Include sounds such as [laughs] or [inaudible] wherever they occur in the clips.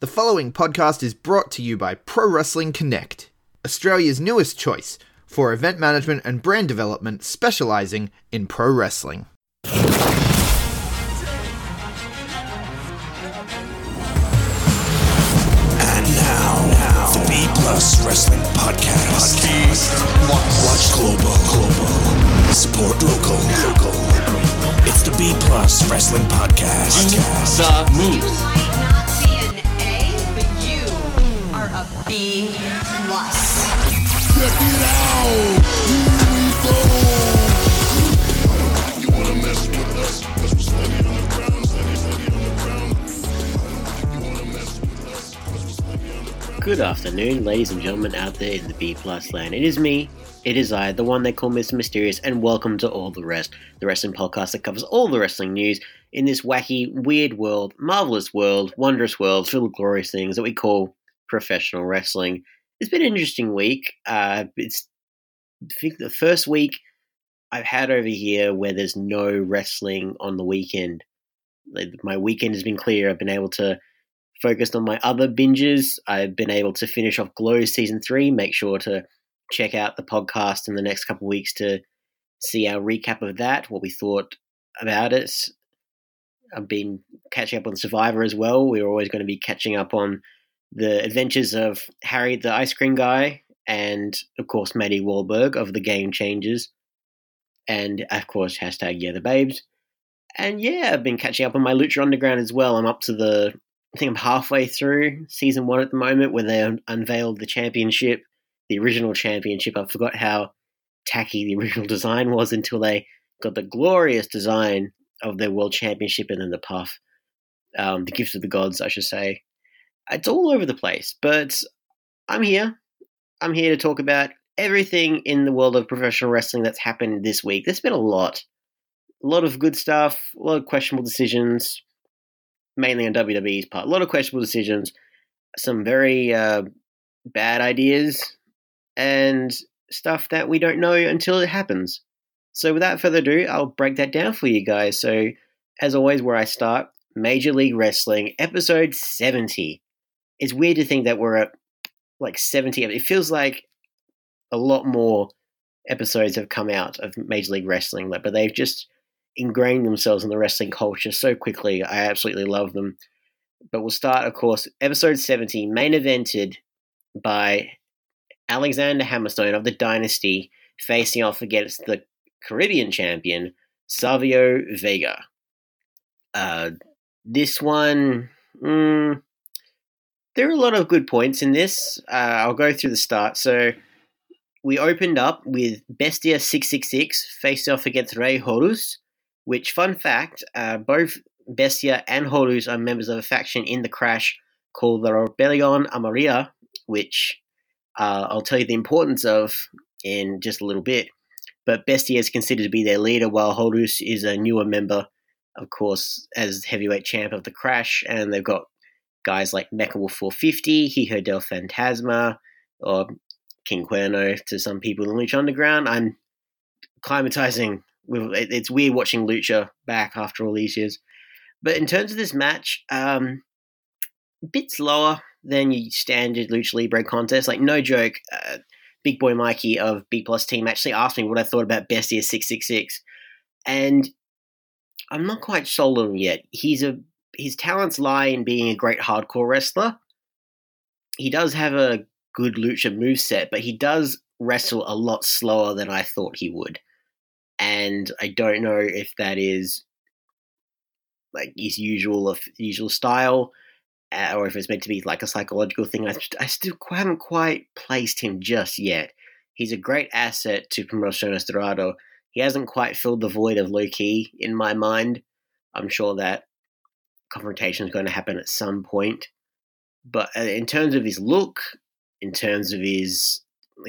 The following podcast is brought to you by Pro Wrestling Connect, Australia's newest choice for event management and brand development specializing in pro wrestling. And now, the B Plus Wrestling Podcast. Watch global, global. Support local, local. It's the B Plus Wrestling Podcast. the move. You a B plus. Good afternoon, ladies and gentlemen out there in the B plus land. It is me, it is I, the one they call Mr. Mysterious, and welcome to All the Wrest, the wrestling podcast that covers all the wrestling news in this wacky, weird world, marvelous world, wondrous world, full of glorious things that we call professional wrestling. It's been an interesting week. Uh, it's I think the first week I've had over here where there's no wrestling on the weekend. Like, My weekend has been clear. I've been able to focus on my other binges. I've been able to finish off Glow season three. Make sure to check out the podcast in the next couple weeks to see our recap of that, what we thought about it. I've been catching up on Survivor as well. We're always going to be catching up on the adventures of Harry the ice cream guy and, of course, Maddie Wahlberg of the Game Changers. And, of course, hashtag Yeah the Babes. And yeah, I've been catching up on my Lucha Underground as well. I'm up to the I think I'm halfway through season one at the moment when they un- unveiled the championship, the original championship. I forgot how tacky the original [laughs] design was until they got the glorious design of their world championship and then the puff, um, the gift of the gods, I should say. It's all over the place, but I'm here. I'm here to talk about everything in the world of professional wrestling that's happened this week. There's been a lot. A lot of good stuff, a lot of questionable decisions, mainly on WWE's part. A lot of questionable decisions, some very uh, bad ideas, and stuff that we don't know until it happens. So, without further ado, I'll break that down for you guys. So, as always, where I start Major League Wrestling, episode 70. It's weird to think that we're at like 70. It feels like a lot more episodes have come out of Major League Wrestling, but they've just ingrained themselves in the wrestling culture so quickly. I absolutely love them. But we'll start, of course, episode 70, main evented by Alexander Hammerstone of the Dynasty facing off against the Caribbean champion, Savio Vega. Uh, this one, mm, there are a lot of good points in this. Uh, I'll go through the start. So we opened up with Bestia 666 face off against Rey Horus, which, fun fact, uh, both Bestia and Horus are members of a faction in the Crash called the Rebellion Amarilla, which uh, I'll tell you the importance of in just a little bit. But Bestia is considered to be their leader, while Horus is a newer member, of course, as heavyweight champ of the Crash, and they've got guys like Mecha Wolf 450, Hijo del Fantasma, or King Cuerno to some people in Lucha Underground. I'm climatizing. It's weird watching Lucha back after all these years. But in terms of this match, um, a bit slower than your standard Lucha Libre contest. Like, no joke, uh, Big Boy Mikey of B Plus Team actually asked me what I thought about Bestia 666. And I'm not quite sold on him yet. He's a his talents lie in being a great hardcore wrestler. He does have a good lucha moveset, but he does wrestle a lot slower than I thought he would. And I don't know if that is like his usual usual style, uh, or if it's meant to be like a psychological thing. I, I still haven't quite placed him just yet. He's a great asset to Promotion Dorado. He hasn't quite filled the void of Low Ki in my mind. I'm sure that confrontation is going to happen at some point. But uh, in terms of his look, in terms of his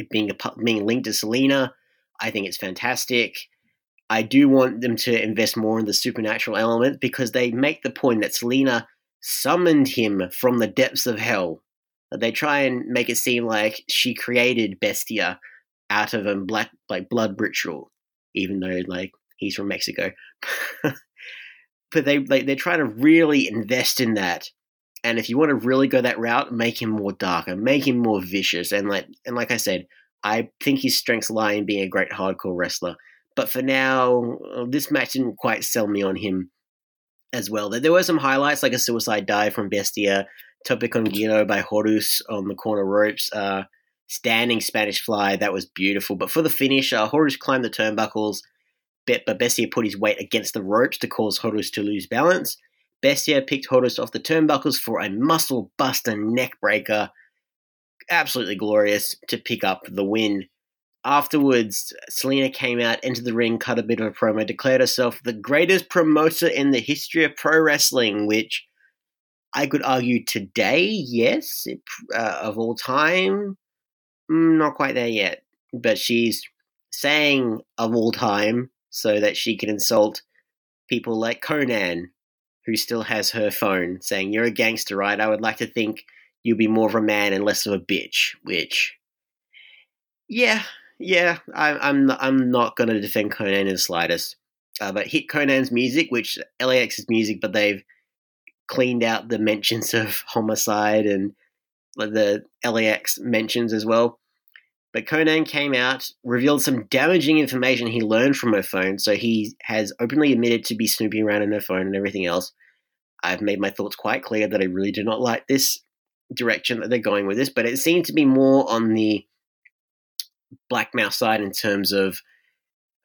being a, being linked to Salina, I think it's fantastic. I do want them to invest more in the supernatural element because they make the point that Salina summoned him from the depths of hell. They try and make it seem like she created Bestia out of a black like blood ritual, even though like he's from Mexico. [laughs] but they like they're trying to really invest in that And if you want to really go that route, make him more darker, make him more vicious. And like and like I said, I think his strengths lie in being a great hardcore wrestler. But for now, uh, this match didn't quite sell me on him as well. There were some highlights like a suicide dive from Bestia, Tope con Giro by Horus on the corner ropes, uh, standing Spanish fly, that was beautiful. But for the finish, uh, Horus climbed the turnbuckles, but Bestia put his weight against the ropes to cause Horus to lose balance. Bestia picked Horus off the turnbuckles for a muscle buster neck breaker. Absolutely glorious to pick up the win. Afterwards, Salina came out into the ring, cut a bit of a promo, declared herself the greatest promoter in the history of pro wrestling, which I could argue today, yes, it, uh, of all time, mm, not quite there yet. But she's saying of all time so that she can insult people like Konnan, who still has her phone, saying, You're a gangster, right? I would like to think you'll be more of a man and less of a bitch, which, yeah, yeah, I, I'm, I'm not going to defend Konnan in the slightest. Uh, but hit Konnan's music, which LAX's music, but they've cleaned out the mentions of [laughs] homicide and the LAX mentions as well. But Konnan came out, revealed some damaging information he learned from her phone, so he has openly admitted to be snooping around in her phone and everything else. I've made my thoughts quite clear that I really do not like this direction that they're going with this, but it seemed to be more on the blackmail side in terms of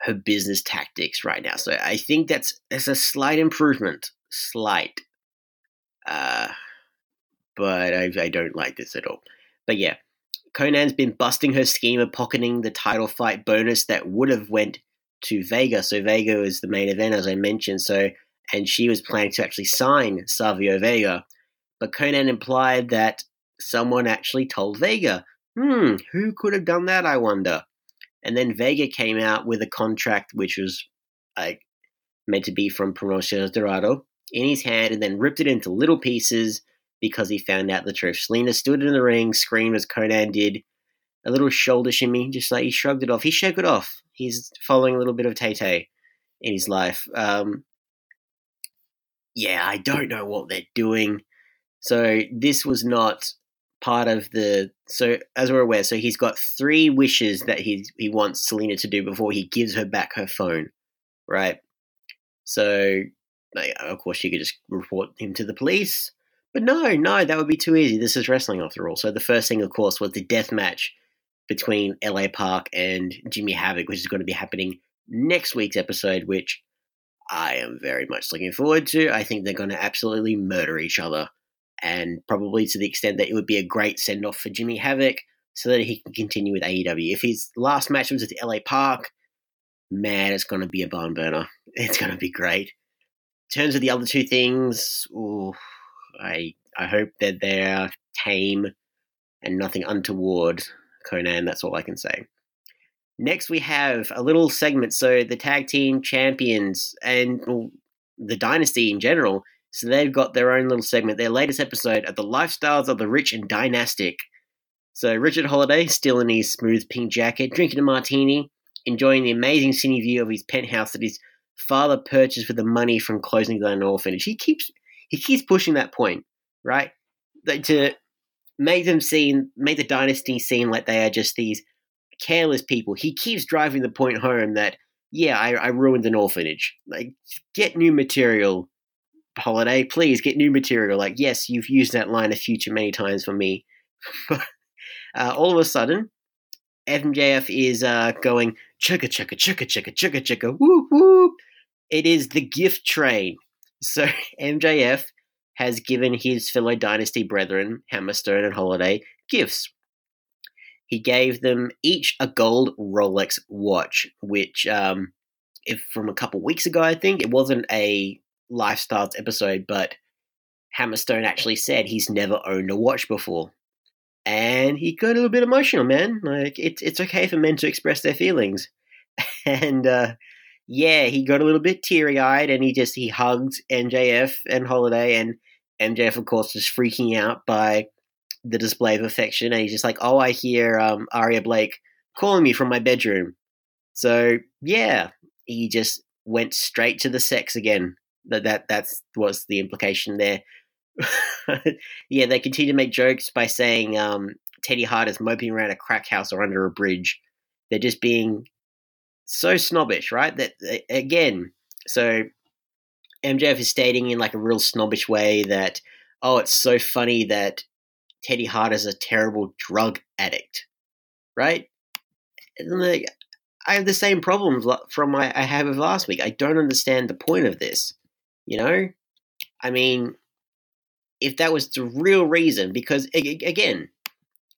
her business tactics right now. So I think that's that's a slight improvement, slight. Uh, but I, I don't like this at all. But yeah, Konnan's been busting her scheme of pocketing the title fight bonus that would have went to Vega. So Vega is the main event, as I mentioned. So and she was planning to actually sign Savio Vega, but Konnan implied that someone actually told Vega. Hmm, who could have done that? I wonder. And then Vega came out with a contract which was like meant to be from Promociones Dorado in his hand, and then ripped it into little pieces because he found out the truth. Salina stood in the ring, screamed as Konnan did, a little shoulder shimmy, just like he shrugged it off. He shook it off. He's following a little bit of Tay Tay in his life. Um, yeah, I don't know what they're doing. So this was not part of the. So as we're aware, so he's got three wishes that he he wants Salina to do before he gives her back her phone, right? So of course she could just report him to the police but no, no, that would be too easy. This is wrestling after all. So the first thing, of course, was the death match between LA Park and Jimmy Havoc, which is going to be happening next week's episode, which I am very much looking forward to. I think they're going to absolutely murder each other, and probably to the extent that it would be a great send off for Jimmy Havoc so that he can continue with AEW. If his last match was at LA Park, man, it's going to be a barn burner. It's going to be great. In terms of the other two things, ooh, I I hope that they're tame and nothing untoward. Konnan. that's all I can say. Next, we have a little segment. So the tag team champions and well, the dynasty in general. So they've got their own little segment. Their latest episode of the lifestyles of the rich and dynastic. So Richard Holliday, still in his smooth pink jacket, drinking a martini, enjoying the amazing city view of his penthouse that his father purchased with the money from closing down an orphanage. He keeps he keeps pushing that point, right? Like to make them seem, make the dynasty seem like they are just these careless people. He keeps driving the point home that, yeah, I, I ruined an orphanage. Like, get new material, Holliday. Please get new material. Like, yes, you've used that line a few too many times for me. [laughs] uh, all of a sudden, MJF is uh, going chugga chugga chugga chugga chugga chugga whoop whoop. It is the gift train. So [laughs] MJF has given his fellow Dynasty brethren, Hammerstone and Holliday, gifts. He gave them each a gold Rolex watch, which, um, if from a couple weeks ago, I think it wasn't a lifestyles episode, but Hammerstone actually said he's never owned a watch before, and he got a little bit emotional, man. Like it's it's okay for men to express their feelings, [laughs] and uh, yeah, he got a little bit teary eyed and he just he hugged MJF and Holliday and MJF of course is freaking out by the display of affection and he's just like, Oh, I hear um Aria Blake calling me from my bedroom. So yeah, he just went straight to the sex again. That that that's was the implication there. [laughs] yeah, they continue to make jokes by saying um, Teddy Hart is moping around a crack house or under a bridge. They're just being so snobbish, right? That again, so MJF is stating in like a real snobbish way that oh, it's so funny that Teddy Hart is a terrible drug addict, right? And like, I have the same problems from my I have of last week. I don't understand the point of this. You know, I mean, if that was the real reason, because again,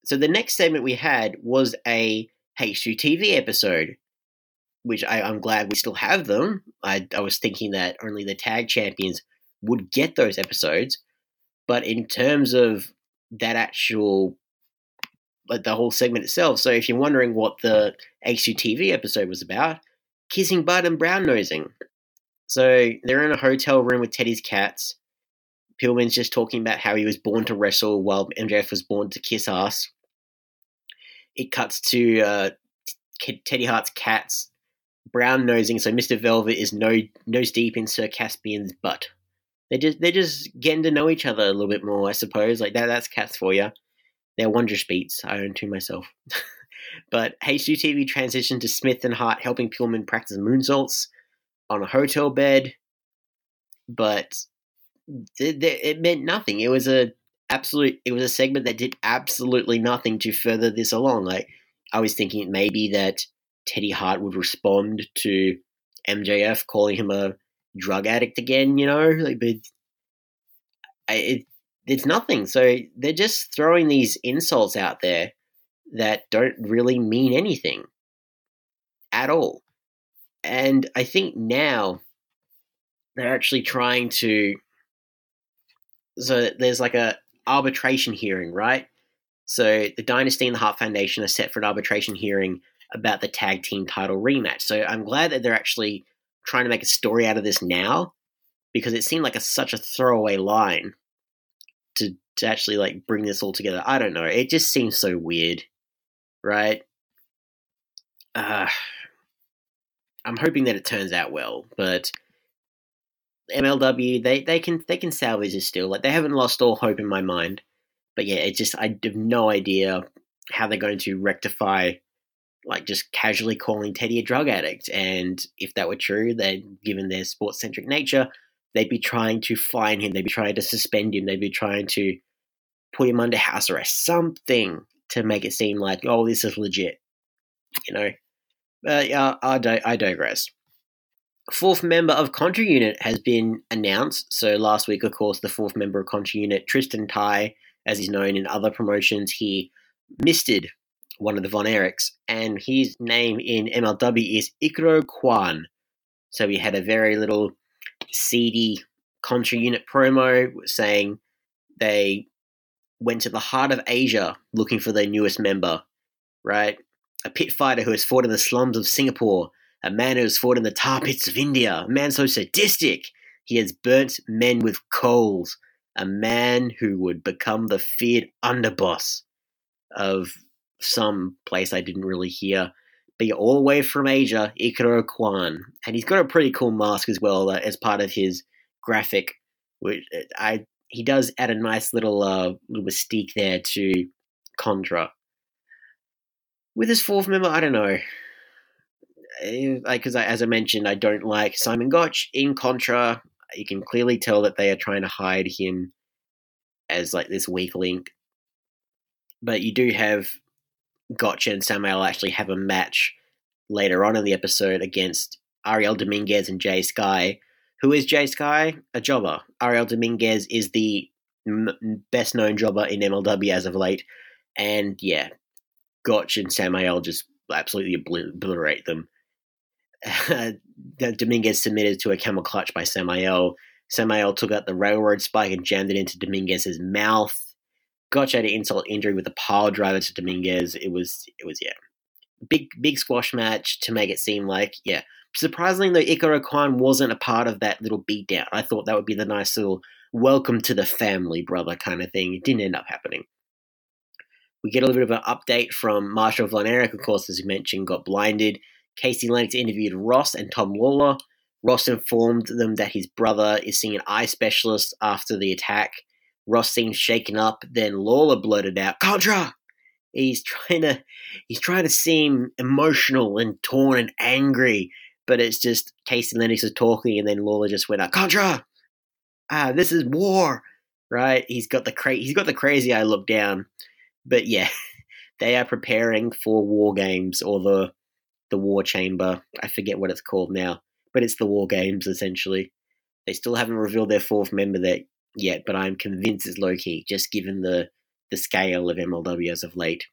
so the next segment we had was a H2TV episode, which I, am glad we still have them. I, I was thinking that only the tag champions would get those episodes, but in terms of that actual like the whole segment itself. So if you're wondering what the H2TV episode was about, kissing butt and brown nosing. So they're in a hotel room with Teddy's cats. Pillman's just talking about how he was born to wrestle while MJF was born to kiss ass. It cuts to uh, Teddy Hart's cats brown nosing, so Mr. Velvet is no, nose deep in Sir Caspian's butt. They're just they're just getting to know each other a little bit more, I suppose. Like that that's cats for you. They're wondrous beats. I own to myself. [laughs] but H2TV transitioned to Smith and Hart helping Pillman practice moonsaults on a hotel bed. But th- th- it meant nothing. It was a absolute. It was a segment that did absolutely nothing to further this along. Like I was thinking maybe that Teddy Hart would respond to MJF calling him a drug addict again. You know, like but it it's nothing. So they're just throwing these insults out there that don't really mean anything at all. And I think now they're actually trying to. So there's like a arbitration hearing, right? So the Dynasty and the Hart Foundation are set for an arbitration hearing about the tag team title rematch. So I'm glad that they're actually trying to make a story out of this now because it seemed like a, such a throwaway line to to actually like bring this all together. I don't know. It just seems so weird, right? Uh, I'm hoping that it turns out well, but MLW they they can they can salvage this still. Like they haven't lost all hope in my mind. But yeah, it just I have no idea how they're going to rectify like just casually calling Teddy a drug addict. And if that were true, then given their sports centric nature, they'd be trying to fine him, they'd be trying to suspend him, they'd be trying to put him under house arrest, something to make it seem like, oh, this is legit, you know. But yeah, I, I digress. Fourth member of Contra Unit has been announced. So last week, of course, the fourth member of Contra Unit, Tristan Tai, as he's known in other promotions, he misted one of the Von Erichs, and his name in MLW is Ikuro Kwon. So we had a very little seedy Contra Unit promo saying they went to the heart of Asia looking for their newest member, right? A pit fighter who has fought in the slums of Singapore, a man who has fought in the tar pits of India, a man so sadistic he has burnt men with coals, a man who would become the feared underboss of some place I didn't really hear. But all the way from Asia, Ikuro Kwon. And he's got a pretty cool mask as well uh, as part of his graphic, which uh, I he does add a nice little uh, little mystique there to Contra. With his fourth member, I don't know. Because, like, as I mentioned, I don't like Simon Gotch in Contra. You can clearly tell that they are trying to hide him as like this weak link. But you do have Gotcha and Samael actually have a match later on in the episode against Ariel Dominguez and Jay Sky. Who is Jay Sky? A jobber. Ariel Dominguez is the m- best known jobber in MLW as of late. And yeah, Gotch and Samael just absolutely obliterate them. [laughs] Dominguez submitted to a camel clutch by Samael. Samael took out the railroad spike and jammed it into Dominguez's mouth. Gotch had an insult injury with a pile driver to Dominguez. It was it was yeah. Big big squash match to make it seem like, yeah. Surprisingly though, Ikuro Kwon wasn't a part of that little beatdown. I thought that would be the nice little welcome to the family, brother kind of thing. It didn't end up happening. We get a little bit of an update from Marshall Von Erich, of course, as you mentioned, got blinded. Kaci Lennox interviewed Ross and Tom Lawler. Ross informed them that his brother is seeing an eye specialist after the attack Ross seems shaken up. Then Lawler blurted out, "Contra!" He's trying to he's trying to seem emotional and torn and angry, but it's just Kaci Lennox is talking, and then Lawler just went out, "Contra!" Ah, this is war, right? He's got the cra- he's got the crazy eye look down, but yeah, [laughs] they are preparing for war games or the the war chamber. I forget what it's called now, but it's the war games essentially. They still haven't revealed their fourth member there yet, but I'm convinced it's Low Ki, just given the the scale of MLW as of late.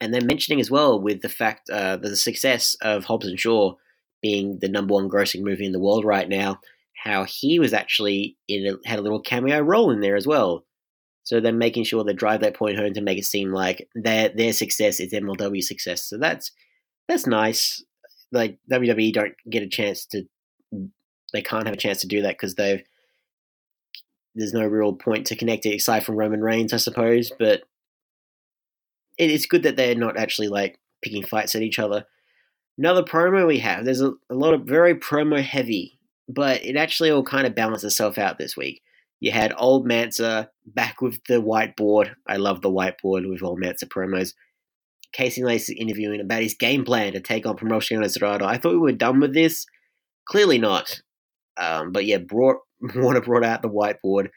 And then mentioning as well with the fact uh, the success of Hobbs and Shaw being the number one grossing movie in the world right now, how he was actually in a, had a little cameo role in there as well. So they're making sure they drive that point home to make it seem like their their success is MLW success. So that's that's nice. Like WWE don't get a chance to, they can't have a chance to do that because they've there's no real point to connect it aside from Roman Reigns, I suppose. But it, it's good that they're not actually like picking fights at each other. Another promo we have. There's a, a lot of very promo heavy, but it actually all kind of balances itself out this week. You had Old Mance back with the whiteboard. I love the whiteboard with Old Mance promos. Casey Lace interviewing about his game plan to take on Promotion Dorado. I thought we were done with this. Clearly not. Um, but yeah, brought [laughs] Warner brought out the whiteboard,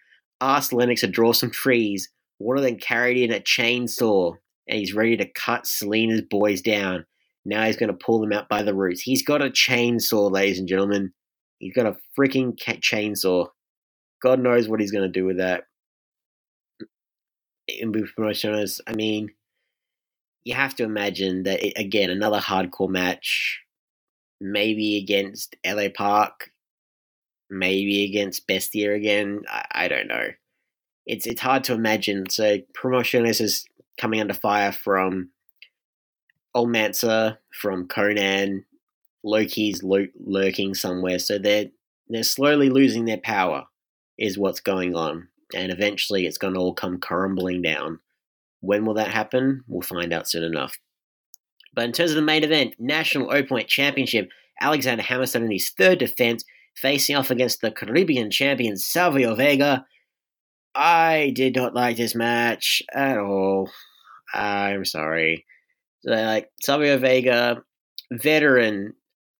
asked Lennox to draw some trees. Warner then carried in a chainsaw, and he's ready to cut Salina's boys down. Now he's going to pull them out by the roots. He's got a chainsaw, ladies and gentlemen. He's got a freaking chainsaw. God knows what he's going to do with that. In promotioners, I mean, you have to imagine that it, again, another hardcore match, maybe against LA Park, maybe against Bestia again. I, I don't know. It's it's hard to imagine. So Promociones is coming under fire from Old Mance, from Konnan, Loki's lurking somewhere. So they're they're slowly losing their power, is what's going on, and eventually it's going to all come crumbling down. When will that happen? We'll find out soon enough. But in terms of the main event, National Openweight Championship, Alexander Hammerstone in his third defense, facing off against the Caribbean champion Savio Vega. I did not like this match at all. I'm sorry. So, like Savio Vega, veteran,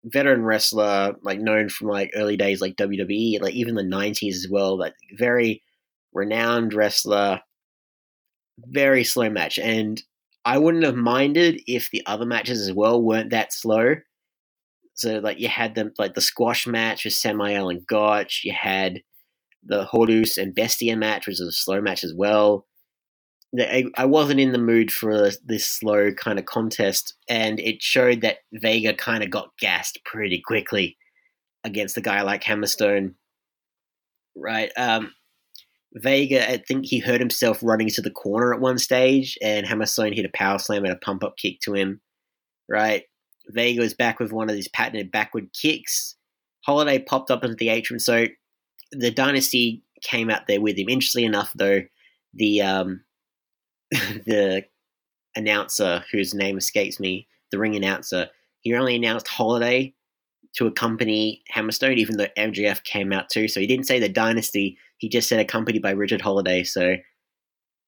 veteran wrestler, like known from like early days, like WWE, like even the '90s as well. Like very renowned wrestler very slow match, and I wouldn't have minded if the other matches as well weren't that slow. So like you had them like the squash match with Samael and Gotch, you had the Horus and Bestia match, which was a slow match as well. I wasn't in the mood for this slow kind of contest, and it showed that Vega kind of got gassed pretty quickly against a guy like Hammerstone. Right. Um, Vega, I think he hurt himself running to the corner at one stage, and Hammerstone hit a power slam and a pump up kick to him. Right, Vega was back with one of his patented backward kicks. Holliday popped up into the atrium, so the Dynasty came out there with him. Interestingly enough, though, the um, [laughs] the announcer whose name escapes me, the ring announcer, he only announced Holliday to accompany Hammerstone, even though MJF came out too. So he didn't say the Dynasty he just said accompanied by Richard Holliday. So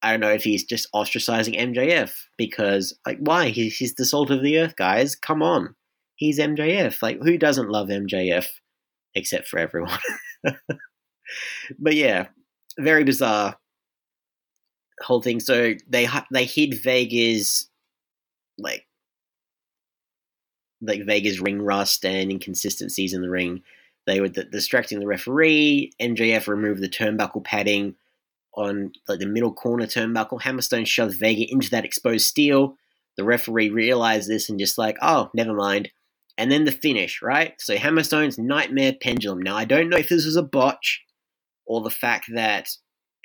I don't know if he's just ostracizing MJF because, like, why? He's, he's the salt of the earth, guys. Come on. He's MJF. Like, who doesn't love MJF except for everyone? [laughs] but yeah, very bizarre whole thing. So they they hid Vega's like like Vega's ring rust and inconsistencies in the ring they were distracting the referee. MJF removed the turnbuckle padding on like the middle corner turnbuckle. Hammerstone shoved Vega into that exposed steel. The referee realized this and just like, oh, never mind. And then the finish, right? So Hammerstone's nightmare pendulum. Now I don't know if this was a botch or the fact that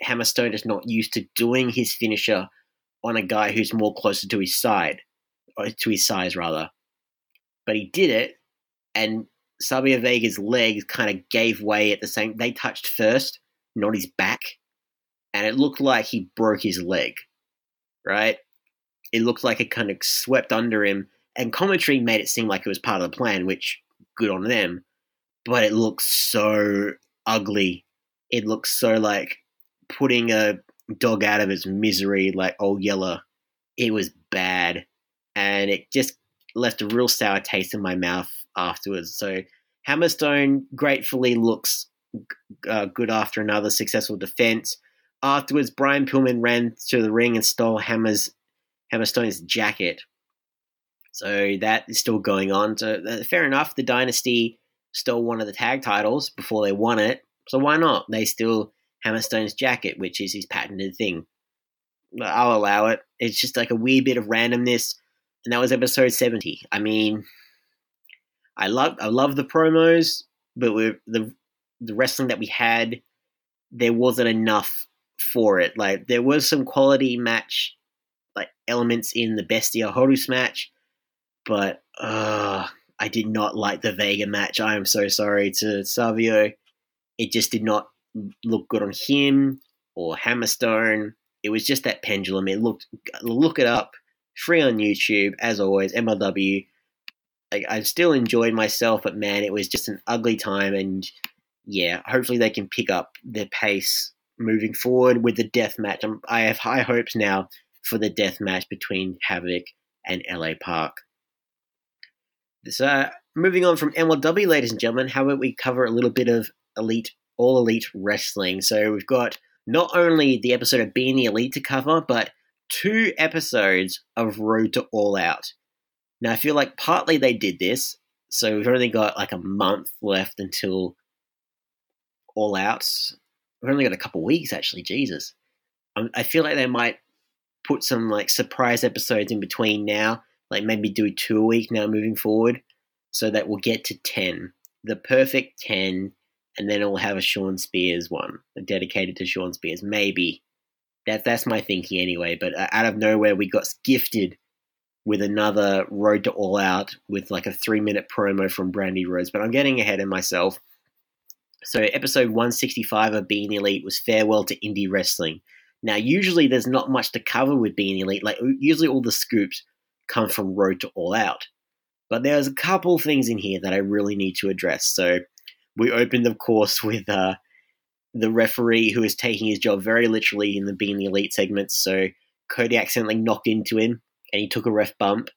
Hammerstone is not used to doing his finisher on a guy who's more closer to his side, or to his size rather. But he did it, and Savio Vega's legs kind of gave way at the same. They touched first, not his back, and it looked like he broke his leg. Right? It looked like it kind of swept under him, and commentary made it seem like it was part of the plan, which good on them. But it looks so ugly. It looks so like putting a dog out of its misery like old Yeller. It was bad, and it just left a real sour taste in my mouth afterwards. So Hammerstone gratefully looks uh, good after another successful defense. Afterwards, Brian Pillman ran to the ring and stole Hammer's Hammerstone's jacket. So that is still going on. So uh, fair enough. The Dynasty stole one of the tag titles before they won it. So why not? They still Hammerstone's jacket, which is his patented thing. I'll allow it. It's just like a weird bit of randomness, and that was episode seventy. I mean, I love I love the promos, but the the wrestling that we had, there wasn't enough for it. Like there was some quality match like elements in the Bestia Horus match, but uh, I did not like the Vega match. I am so sorry to Savio. It just did not look good on him or Hammerstone. It was just that pendulum. It looked look it up. Free on YouTube, as always, MLW. Like I still enjoyed myself, but man, it was just an ugly time and yeah, hopefully they can pick up their pace moving forward with the death match. I'm, I have high hopes now for the death match between Havoc and LA Park. So, moving on from MLW, ladies and gentlemen, how about we cover a little bit of elite, all elite wrestling? So, we've got not only the episode of Being the Elite to cover, but two episodes of Road to All Out. Now, I feel like partly they did this, so we've only got like a month left until All Out. We've only got a couple weeks, actually. Jesus, I feel like they might put some like surprise episodes in between now like maybe do two a week now moving forward, so that we'll get to ten, the perfect ten, and then we'll have a Shawn Spears one, dedicated to Shawn Spears. Maybe that that's my thinking anyway. But uh, out of nowhere, we got gifted with another Road to All Out with like a three minute promo from Brandi Rhodes. But I'm getting ahead of myself. So episode 165 of Being Elite was farewell to indie wrestling. Now, usually there's not much to cover with Being Elite. Like usually all the scoops come from Road to All Out. But there's a couple things in here that I really need to address. So we opened, of course, with uh, the referee who is taking his job very literally in the Being Elite segments. So Cody accidentally knocked into him and he took a ref bump.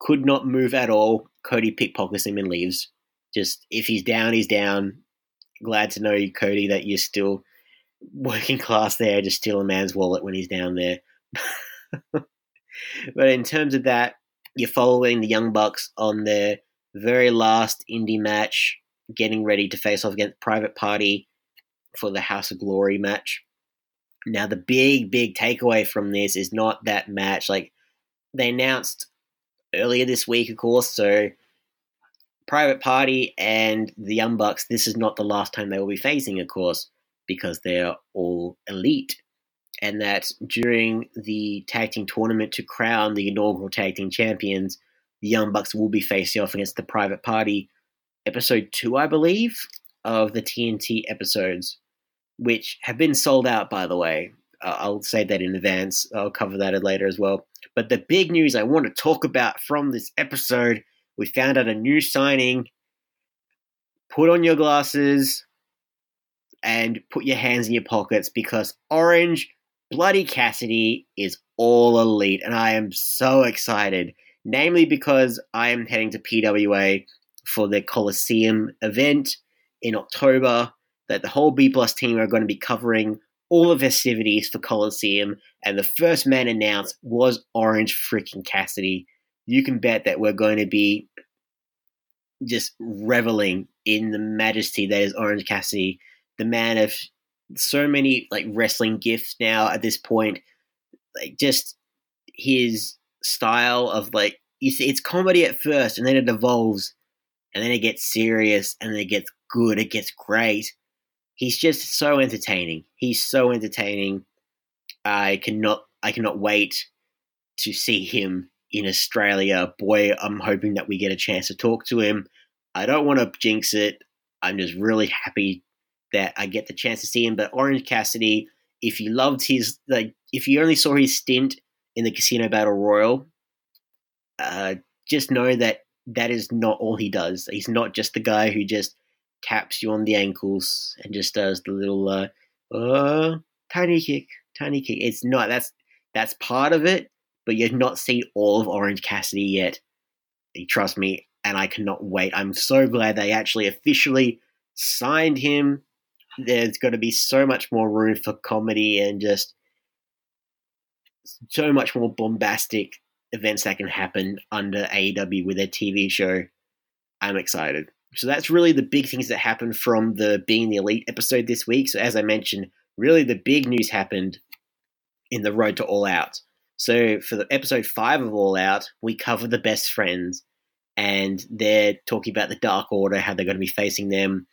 Could not move at all. Cody pickpockets him and leaves. Just if he's down, he's down. Glad to know, Cody, that you're still working class there to steal a man's wallet when he's down there. [laughs] but in terms of that, you're following the Young Bucks on their very last indie match, getting ready to face off against Private Party for the House of Glory match. Now, the big, big takeaway from this is not that match. Like, they announced earlier this week, of course, so Private Party and the Young Bucks, this is not the last time they will be facing, of course, because they're all elite and that during the tag team tournament to crown the inaugural tag team champions, the Young Bucks will be facing off against the Private Party, episode two, I believe, of the TNT episodes, which have been sold out, by the way. Uh, I'll say that in advance. I'll cover that later as well. But the big news I want to talk about from this episode, we found out a new signing. Put on your glasses and put your hands in your pockets because Orange Bloody Cassidy is all elite, and I am so excited. Namely, because I am heading to PWA for the Coliseum event in October. That the whole B Plus team are going to be covering all the festivities for Coliseum, and the first man announced was Orange freaking Cassidy. You can bet that we're going to be just reveling in the majesty that is Orange Cassidy, the man of so many like wrestling gifts now at this point. Like just his style of like you see, it's comedy at first, and then it evolves, and then it gets serious, and then it gets good. It gets great. He's just so entertaining. He's so entertaining. I cannot I cannot wait to see him in Australia. Boy, I'm hoping that we get a chance to talk to him. I don't want to jinx it. I'm just really happy that I get the chance to see him. But Orange Cassidy, if you loved his like, if you only saw his stint in the Casino Battle Royal, uh, just know that that is not all he does. He's not just the guy who just taps you on the ankles and just does the little uh, uh tiny kick, tiny kick. It's not. That's that's part of it, but you've not seen all of Orange Cassidy yet. Trust me, and I cannot wait. I'm so glad they actually officially signed him. There's going to be so much more room for comedy and just so much more bombastic events that can happen under AEW with their TV show. I'm excited. So that's really the big things that happened from the Being the Elite episode this week. So as I mentioned, really the big news happened in the Road to All Out. So for the episode five of All Out, we cover the best friends, and they're talking about the Dark Order, how they're going to be facing them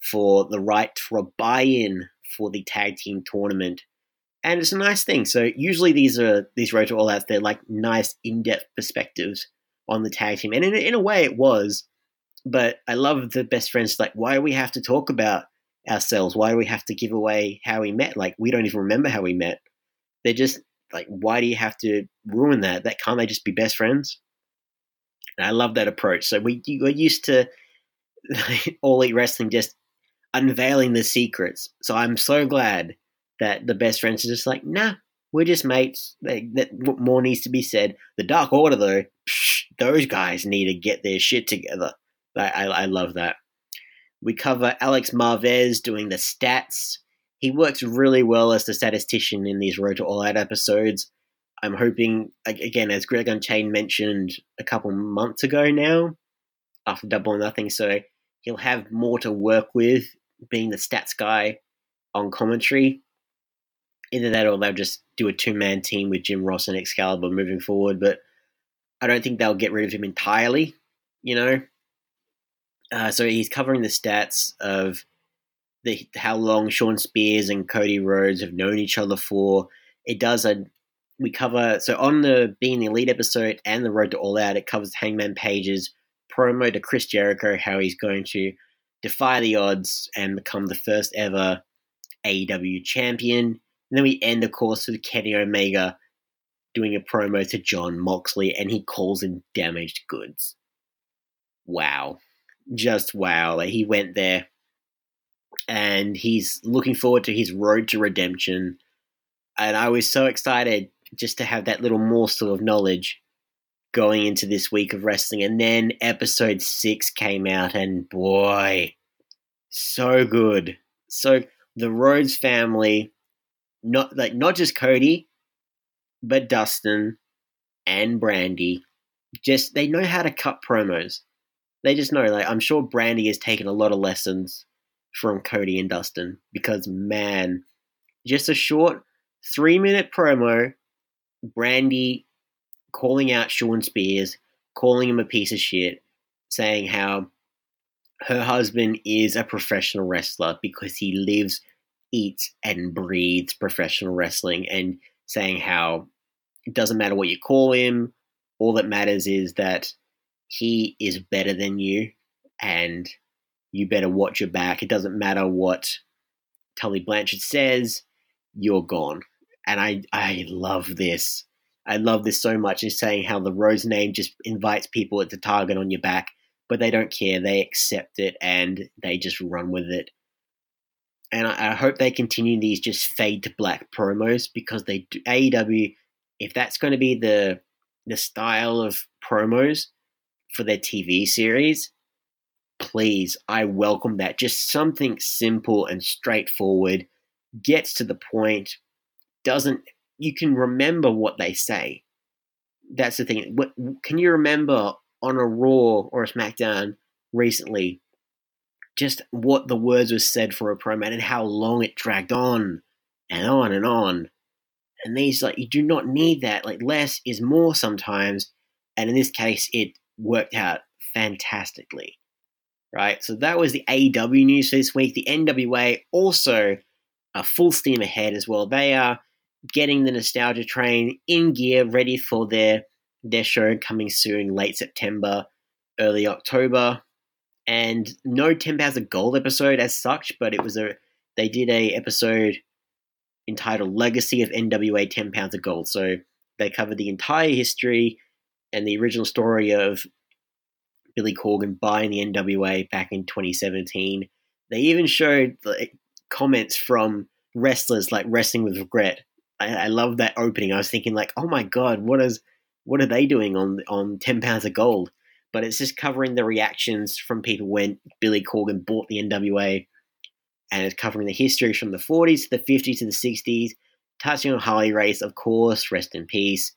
for the right for a buy-in for the tag team tournament. And it's a nice thing. So usually these are these Road to All Outs, they're like nice in-depth perspectives on the tag team, and in, in a way it was. But I love the best friends. Like, why do we have to talk about ourselves? Why do we have to give away how we met? Like, we don't even remember how we met. They're just like, why do you have to ruin that? That can't they just be best friends? And I love that approach. So we we're used to [laughs] all elite wrestling just unveiling the secrets. So I'm so glad that the best friends are just like, nah, we're just mates. They, that what more needs to be said. The Dark Order, though, psh, those guys need to get their shit together. I, I, I love that. We cover Alex Marvez doing the stats. He works really well as the statistician in these Road to All Out episodes. I'm hoping, again, as Greg Unchained mentioned a couple months ago now, after Double or Nothing, so he'll have more to work with being the stats guy on commentary. Either that or they'll just do a two man team with Jim Ross and Excalibur moving forward, but I don't think they'll get rid of him entirely, you know? Uh, so he's covering the stats of the how long Shawn Spears and Cody Rhodes have known each other for. It does a we cover so on the being the elite episode and the road to all out. It covers Hangman Page's promo to Chris Jericho, how he's going to defy the odds and become the first ever AEW champion. And then we end, of course, with Kenny Omega doing a promo to John Moxley, and he calls him damaged goods. Wow just wow. Like he went there and he's looking forward to his road to redemption. And I was so excited just to have that little morsel of knowledge going into this week of wrestling. And then episode six came out, and boy, so good. So the Rhodes family, not like not just Cody, but Dustin and Brandi, just they know how to cut promos they just know. Like I'm sure Brandi has taken a lot of lessons from Cody and Dustin because man, just a short three minute promo, Brandi calling out Shawn Spears, calling him a piece of shit, saying how her husband is a professional wrestler because he lives, eats, and breathes professional wrestling, and saying how it doesn't matter what you call him, all that matters is that he is better than you, and you better watch your back. It doesn't matter what Tully Blanchard says, you're gone. And I, I love this. I love this so much. Is saying how the Rhodes name just invites people to target on your back, but they don't care. They accept it and they just run with it. And I, I hope they continue these just fade to black promos because they do, AEW. If that's going to be the the style of promos, for their TV series, please, I welcome that. Just something simple and straightforward, gets to the point, doesn't, you can remember what they say. That's the thing. What, can you remember on a Raw or a SmackDown recently just what the words were said for a promo and how long it dragged on and on and on? And these, like, you do not need that. Like, less is more sometimes. And in this case, it worked out fantastically. Right? So that was the AEW news for this week. The NWA also a full steam ahead as well. They are getting the nostalgia train in gear, ready for their their show coming soon, late September, early October. And no 10 pounds of gold episode as such, but it was a they did a episode entitled Legacy of NWA 10 pounds of gold. So they covered the entire history and the original story of Billy Corgan buying the NWA back in 2017. They even showed the comments from wrestlers like wrestling with regret. I, I love that opening. I was thinking like, oh my god, what is what are they doing on on ten pounds of gold? But it's just covering the reactions from people when Billy Corgan bought the NWA, and it's covering the history from the 40s to the 50s to the 60s, touching on Harley Race, of course, rest in peace,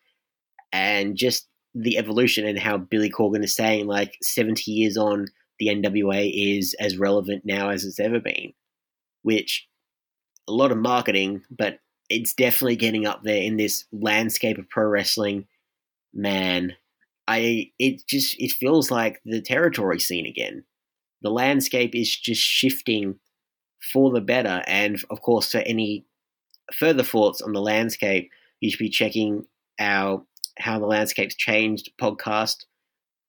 and just the evolution and how Billy Corgan is saying like 70 years on, the NWA is as relevant now as it's ever been, which a lot of marketing, but it's definitely getting up there in this landscape of pro wrestling. Man, I it just it feels like the territory scene again. The landscape is just shifting for the better, and of course, for any further thoughts on the landscape, you should be checking our how the landscape's changed podcast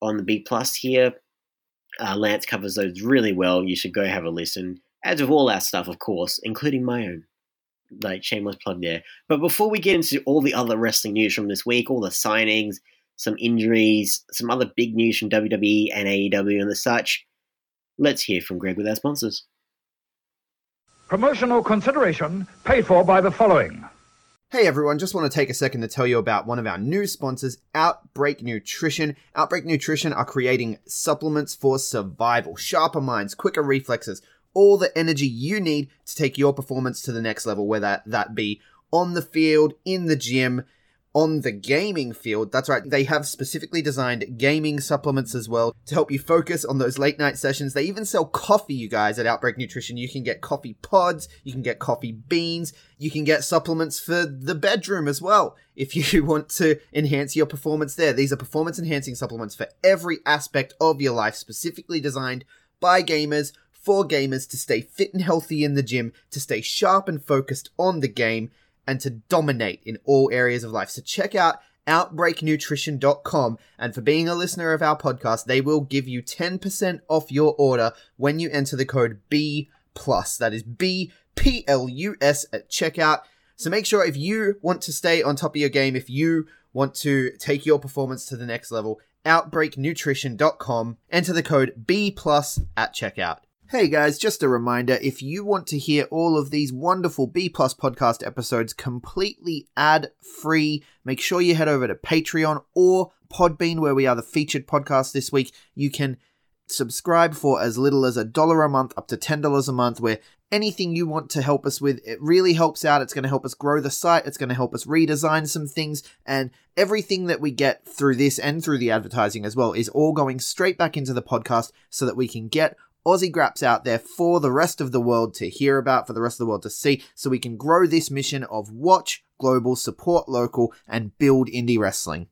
on the B plus here. Uh, Lance covers those really well. You should go have a listen. As with all our stuff, of course, including my own. Like shameless plug there. But before we get into all the other wrestling news from this week, all the signings, some injuries, some other big news from WWE and AEW and the such, let's hear from Greg with our sponsors. Promotional consideration paid for by the following. Hey everyone, just want to take a second to tell you about one of our new sponsors, Outbreak Nutrition. Outbreak Nutrition are creating supplements for survival, sharper minds, quicker reflexes, all the energy you need to take your performance to the next level, whether that be on the field, in the gym, on the gaming field. That's right, they have specifically designed gaming supplements as well to help you focus on those late night sessions. They even sell coffee, you guys, at Outbreak Nutrition. You can get coffee pods, you can get coffee beans, you can get supplements for the bedroom as well if [laughs] you want to enhance your performance there. These are performance enhancing supplements for every aspect of your life, specifically designed by gamers. For gamers to stay fit and healthy in the gym, to stay sharp and focused on the game, and to dominate in all areas of life. So check out outbreaknutrition.com and for being a listener of our podcast, they will give you 10% off your order when you enter the code B plus. That is B P L U S at checkout. So make sure if you want to stay on top of your game, if you want to take your performance to the next level, outbreaknutrition.com, enter the code B plus at checkout. Hey guys, just a reminder if you want to hear all of these wonderful B Plus podcast episodes completely ad free, make sure you head over to Patreon or Podbean, where we are the featured podcast this week. You can subscribe for as little as a dollar a month up to $10 a month, where anything you want to help us with, it really helps out. It's going to help us grow the site, it's going to help us redesign some things, and everything that we get through this and through the advertising as well is all going straight back into the podcast so that we can get Aussie Graps out there for the rest of the world to hear about, for the rest of the world to see, so we can grow this mission of watch global, support local, and build indie wrestling.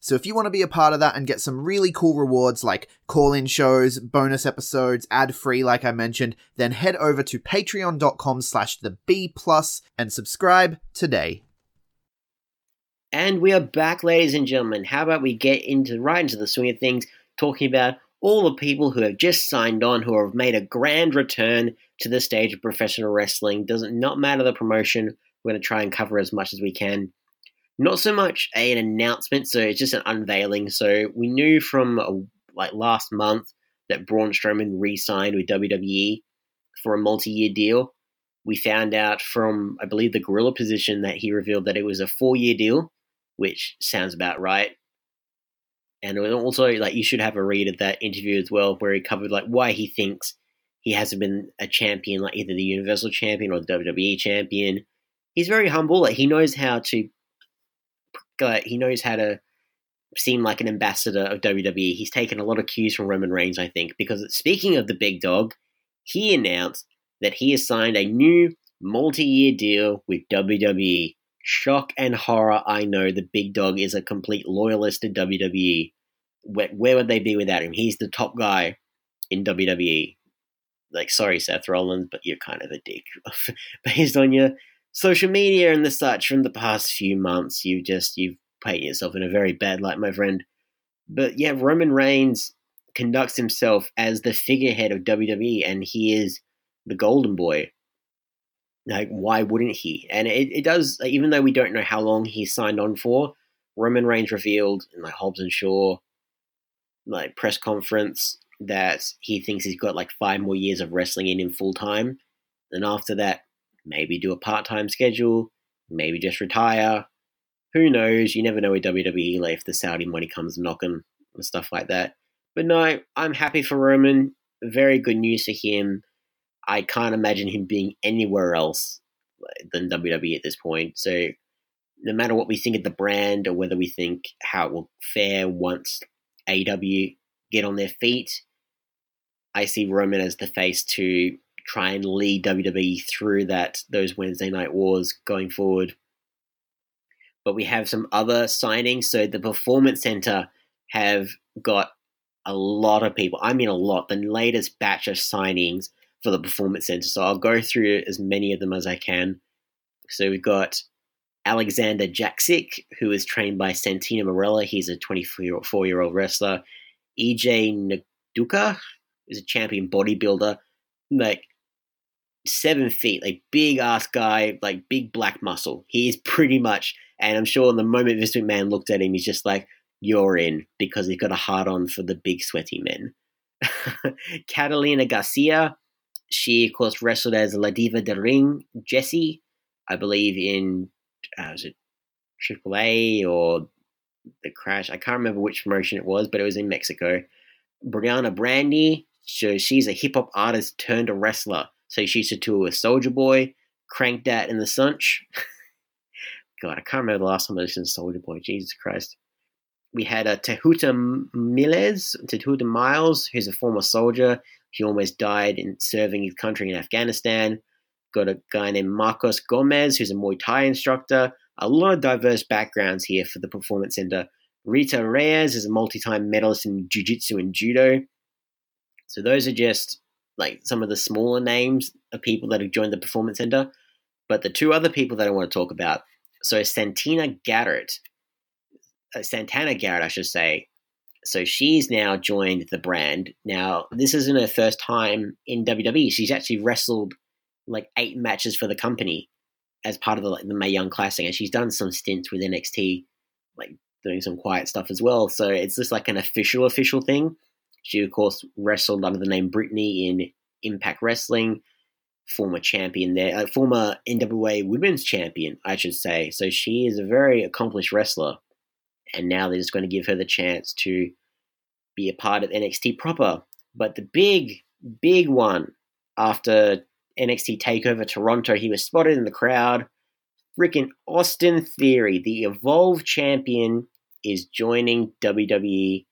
So if you want to be a part of that and get some really cool rewards like call-in shows, bonus episodes, ad-free like I mentioned, then head over to patreon.com slash the B plus and subscribe today. And we are back, ladies and gentlemen. How about we get into right into the swing of things, talking about all the people who have just signed on, who have made a grand return to the stage of professional wrestling. Does it not matter the promotion? We're going to try and cover as much as we can. Not so much an announcement, so it's just an unveiling. So we knew from uh, like last month that Braun Strowman re-signed with WWE for a multi-year deal. We found out from I believe the Gorilla position that he revealed that it was a four-year deal, which sounds about right and also like you should have a read of that interview as well, where he covered like why he thinks he hasn't been a champion, like either the Universal Champion or the WWE Champion. He's very humble. Like he knows how to, like, he knows how to seem like an ambassador of WWE. He's taken a lot of cues from Roman Reigns, I think, because speaking of the big dog, he announced that he has signed a new multi-year deal with WWE. Shock and horror, I know the big dog is a complete loyalist to WWE. Where, where would they be without him? He's the top guy in WWE. Like, sorry, Seth Rollins, but you're kind of a dick. [laughs] Based on your social media and the such from the past few months, you just, you've painted yourself in a very bad light, my friend. But yeah, Roman Reigns conducts himself as the figurehead of WWE, and he is the golden boy. Like, why wouldn't he? And it, it does, even though we don't know how long he signed on for, Roman Reigns revealed in like Hobbs and Shaw, like press conference, that he thinks he's got like five more years of wrestling in him full time. And after that, maybe do a part time schedule, maybe just retire. Who knows? You never know with WWE like if the Saudi money comes knocking and stuff like that. But no, I'm happy for Roman. Very good news for him. I can't imagine him being anywhere else than WWE at this point. So no matter what we think of the brand or whether we think how it will fare once AW get on their feet, I see Roman as the face to try and lead WWE through that those Wednesday night wars going forward. But we have some other signings. So the Performance Center have got a lot of people. I mean, a lot. The latest batch of signings for the Performance Center. So I'll go through as many of them as I can. So we've got Alexander Jaksic, who is trained by Santino Marella. He's a 24 year old wrestler. EJ Nduka is a champion bodybuilder. Like seven feet, like big ass guy, like big black muscle. He is pretty much, and I'm sure the moment Vince McMahon looked at him, he's just like, "You're in," because he's got a hard on for the big sweaty men. [laughs] Catalina Garcia, she of course wrestled as La Diva del Ring, Jessie, I believe in uh, was it AAA or the Crash? I can't remember which promotion it was, but it was in Mexico. Brianna Brandy, so she's a hip hop artist turned a wrestler. So she used to tour with Soulja Boy, Crank That in the Sunch. [laughs] God, I can't remember the last time I listened to Soulja Boy. Jesus Christ. We had a uh, Tehuti Miles, Tehuti Miles, who's a former soldier. He almost died in serving his country in Afghanistan. Got a guy named Marcos Gomez, who's a Muay Thai instructor. A lot of diverse backgrounds here for the Performance Center. Rita Reyes is a multi-time medalist in Jiu-Jitsu and Judo. So those are just like some of the smaller names of people that have joined the Performance Center. But the two other people that I want to talk about, so Santina Garrett, uh, Santana Garrett, I should say. So she's now joined the brand. Now, this isn't her first time in WWE. She's actually wrestled like eight matches for the company as part of the, like, the Mae Young Classic, and she's done some stints with NXT, like doing some quiet stuff as well. So it's just like an official, official thing. She, of course, wrestled under the name Brittany in Impact Wrestling, former champion there, uh, former NWA Women's Champion, I should say. So she is a very accomplished wrestler, and now they're just going to give her the chance to be a part of NXT proper. But the big, big one after NXT Takeover Toronto, he was spotted in the crowd. Freaking Austin Theory, the Evolve champion, is joining WWE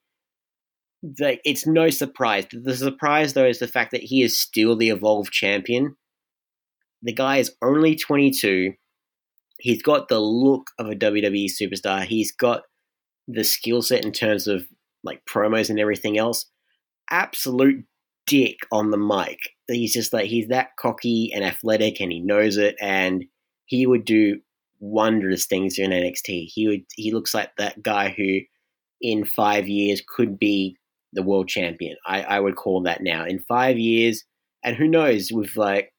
the, it's no surprise. The surprise, though, is the fact that he is still the Evolve champion. The guy is only 22. He's got the look of a WWE superstar. He's got the skill set in terms of like promos and everything else. Absolute dick on the mic. He's just like he's that cocky and athletic, and he knows it. And he would do wondrous things in NXT. He would. He looks like that guy who, in five years, could be the world champion. I, I would call that now. In five years, and who knows, with like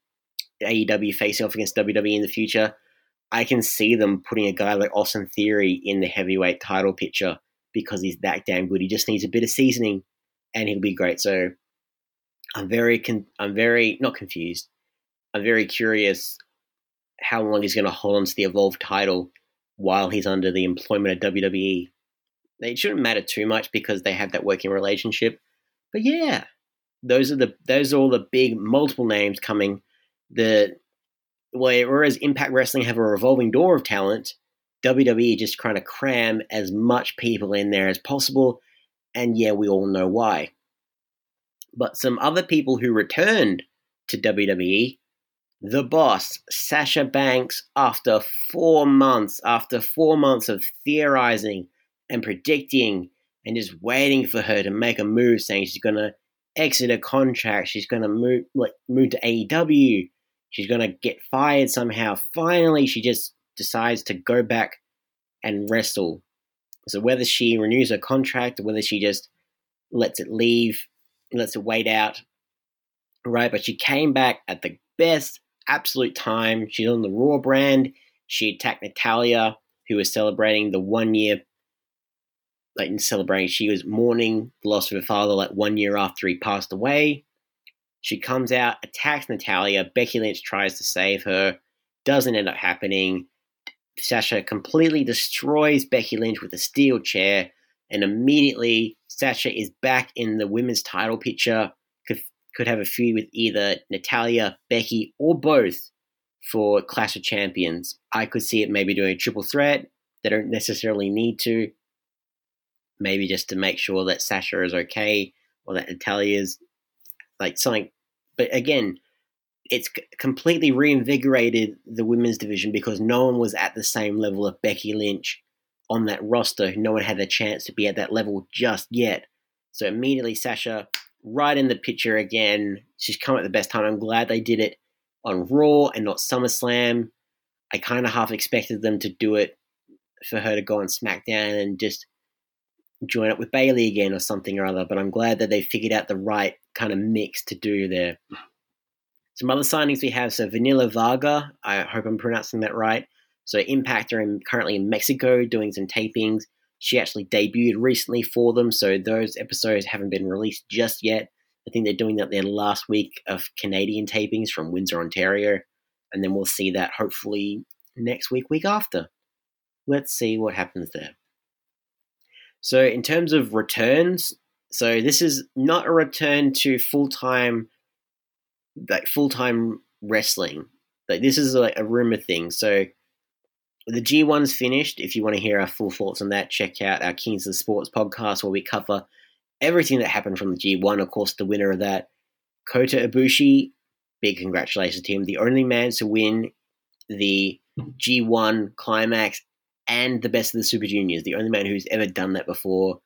AEW facing off against WWE in the future, I can see them putting a guy like Austin Theory in the heavyweight title picture because he's that damn good. He just needs a bit of seasoning, and he'll be great. So I'm very, con- I'm very not confused. I'm very curious how long he's going to hold on to the Evolve title while he's under the employment of WWE it shouldn't matter too much because they have that working relationship. But yeah, those are the those are all the big multiple names coming. The whereas Impact Wrestling have a revolving door of talent, WWE just trying to cram as much people in there as possible, and yeah, we all know why. But some other people who returned to WWE, the boss, Sasha Banks, after four months, after four months of theorizing and predicting and just waiting for her to make a move saying she's going to exit a contract, she's going to move like move to AEW, she's going to get fired somehow. Finally, she just decides to go back and wrestle. So whether she renews her contract or whether she just lets it leave, lets it wait out, right? But she came back at the best absolute time. She's on the Raw brand. She attacked Natalya, who was celebrating the one year like in celebrating, she was mourning the loss of her father like one year after he passed away. She comes out, attacks Natalya. Becky Lynch tries to save her, doesn't end up happening. Sasha completely destroys Becky Lynch with a steel chair, and immediately Sasha is back in the women's title picture. Could could have a feud with either Natalya, Becky, or both for Clash of Champions. I could see it maybe doing a triple threat. They don't necessarily need to. Maybe just to make sure that Sasha is okay or that Natalya's like something. But again, it's completely reinvigorated the women's division because no one was at the same level of Becky Lynch on that roster. No one had the chance to be at that level just yet. So immediately Sasha right in the picture again. She's come at the best time. I'm glad they did it on Raw and not SummerSlam. I kind of half expected them to do it for her to go on SmackDown and just join up with Bayley again or something or other. But I'm glad that they figured out the right kind of mix to do there. Some other signings we have so Vanilla Varga, I hope I'm pronouncing that right. So Impact are in, currently in Mexico doing some tapings. She actually debuted recently for them, so those episodes haven't been released just yet. I think they're doing that their last week of Canadian tapings from Windsor, Ontario, and then we'll see that hopefully next week, week after. Let's see what happens there. So, in terms of returns, so this is not a return to full time, like full time wrestling. Like this is like a rumor thing. So the G1's finished. If you want to hear our full thoughts on that, check out our Kings of Sports podcast where we cover everything that happened from the G1. Of course, the winner of that, Kota Ibushi. Big congratulations to him. The only man to win the G1 climax and the best of the Super Juniors. The only man who's ever done that before.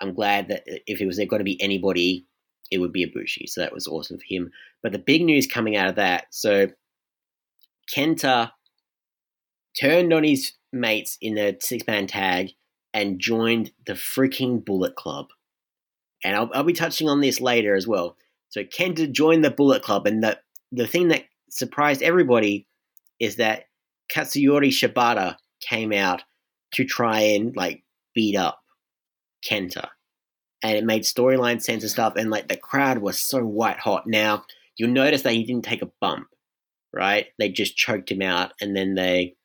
I'm glad that uh, if it was going to be anybody, it would be Ibushi. So that was awesome for him. But the big news coming out of that, so Kenta turned on his mates in the six man tag and joined the freaking Bullet Club. And I'll, I'll be touching on this later as well. So Kenta joined the Bullet Club, and the, the thing that surprised everybody is that Katsuyori Shibata came out to try and like beat up Kenta. And it made storyline sense and stuff, and like the crowd was so white hot. Now, you'll notice that he didn't take a bump, right? They just choked him out and then they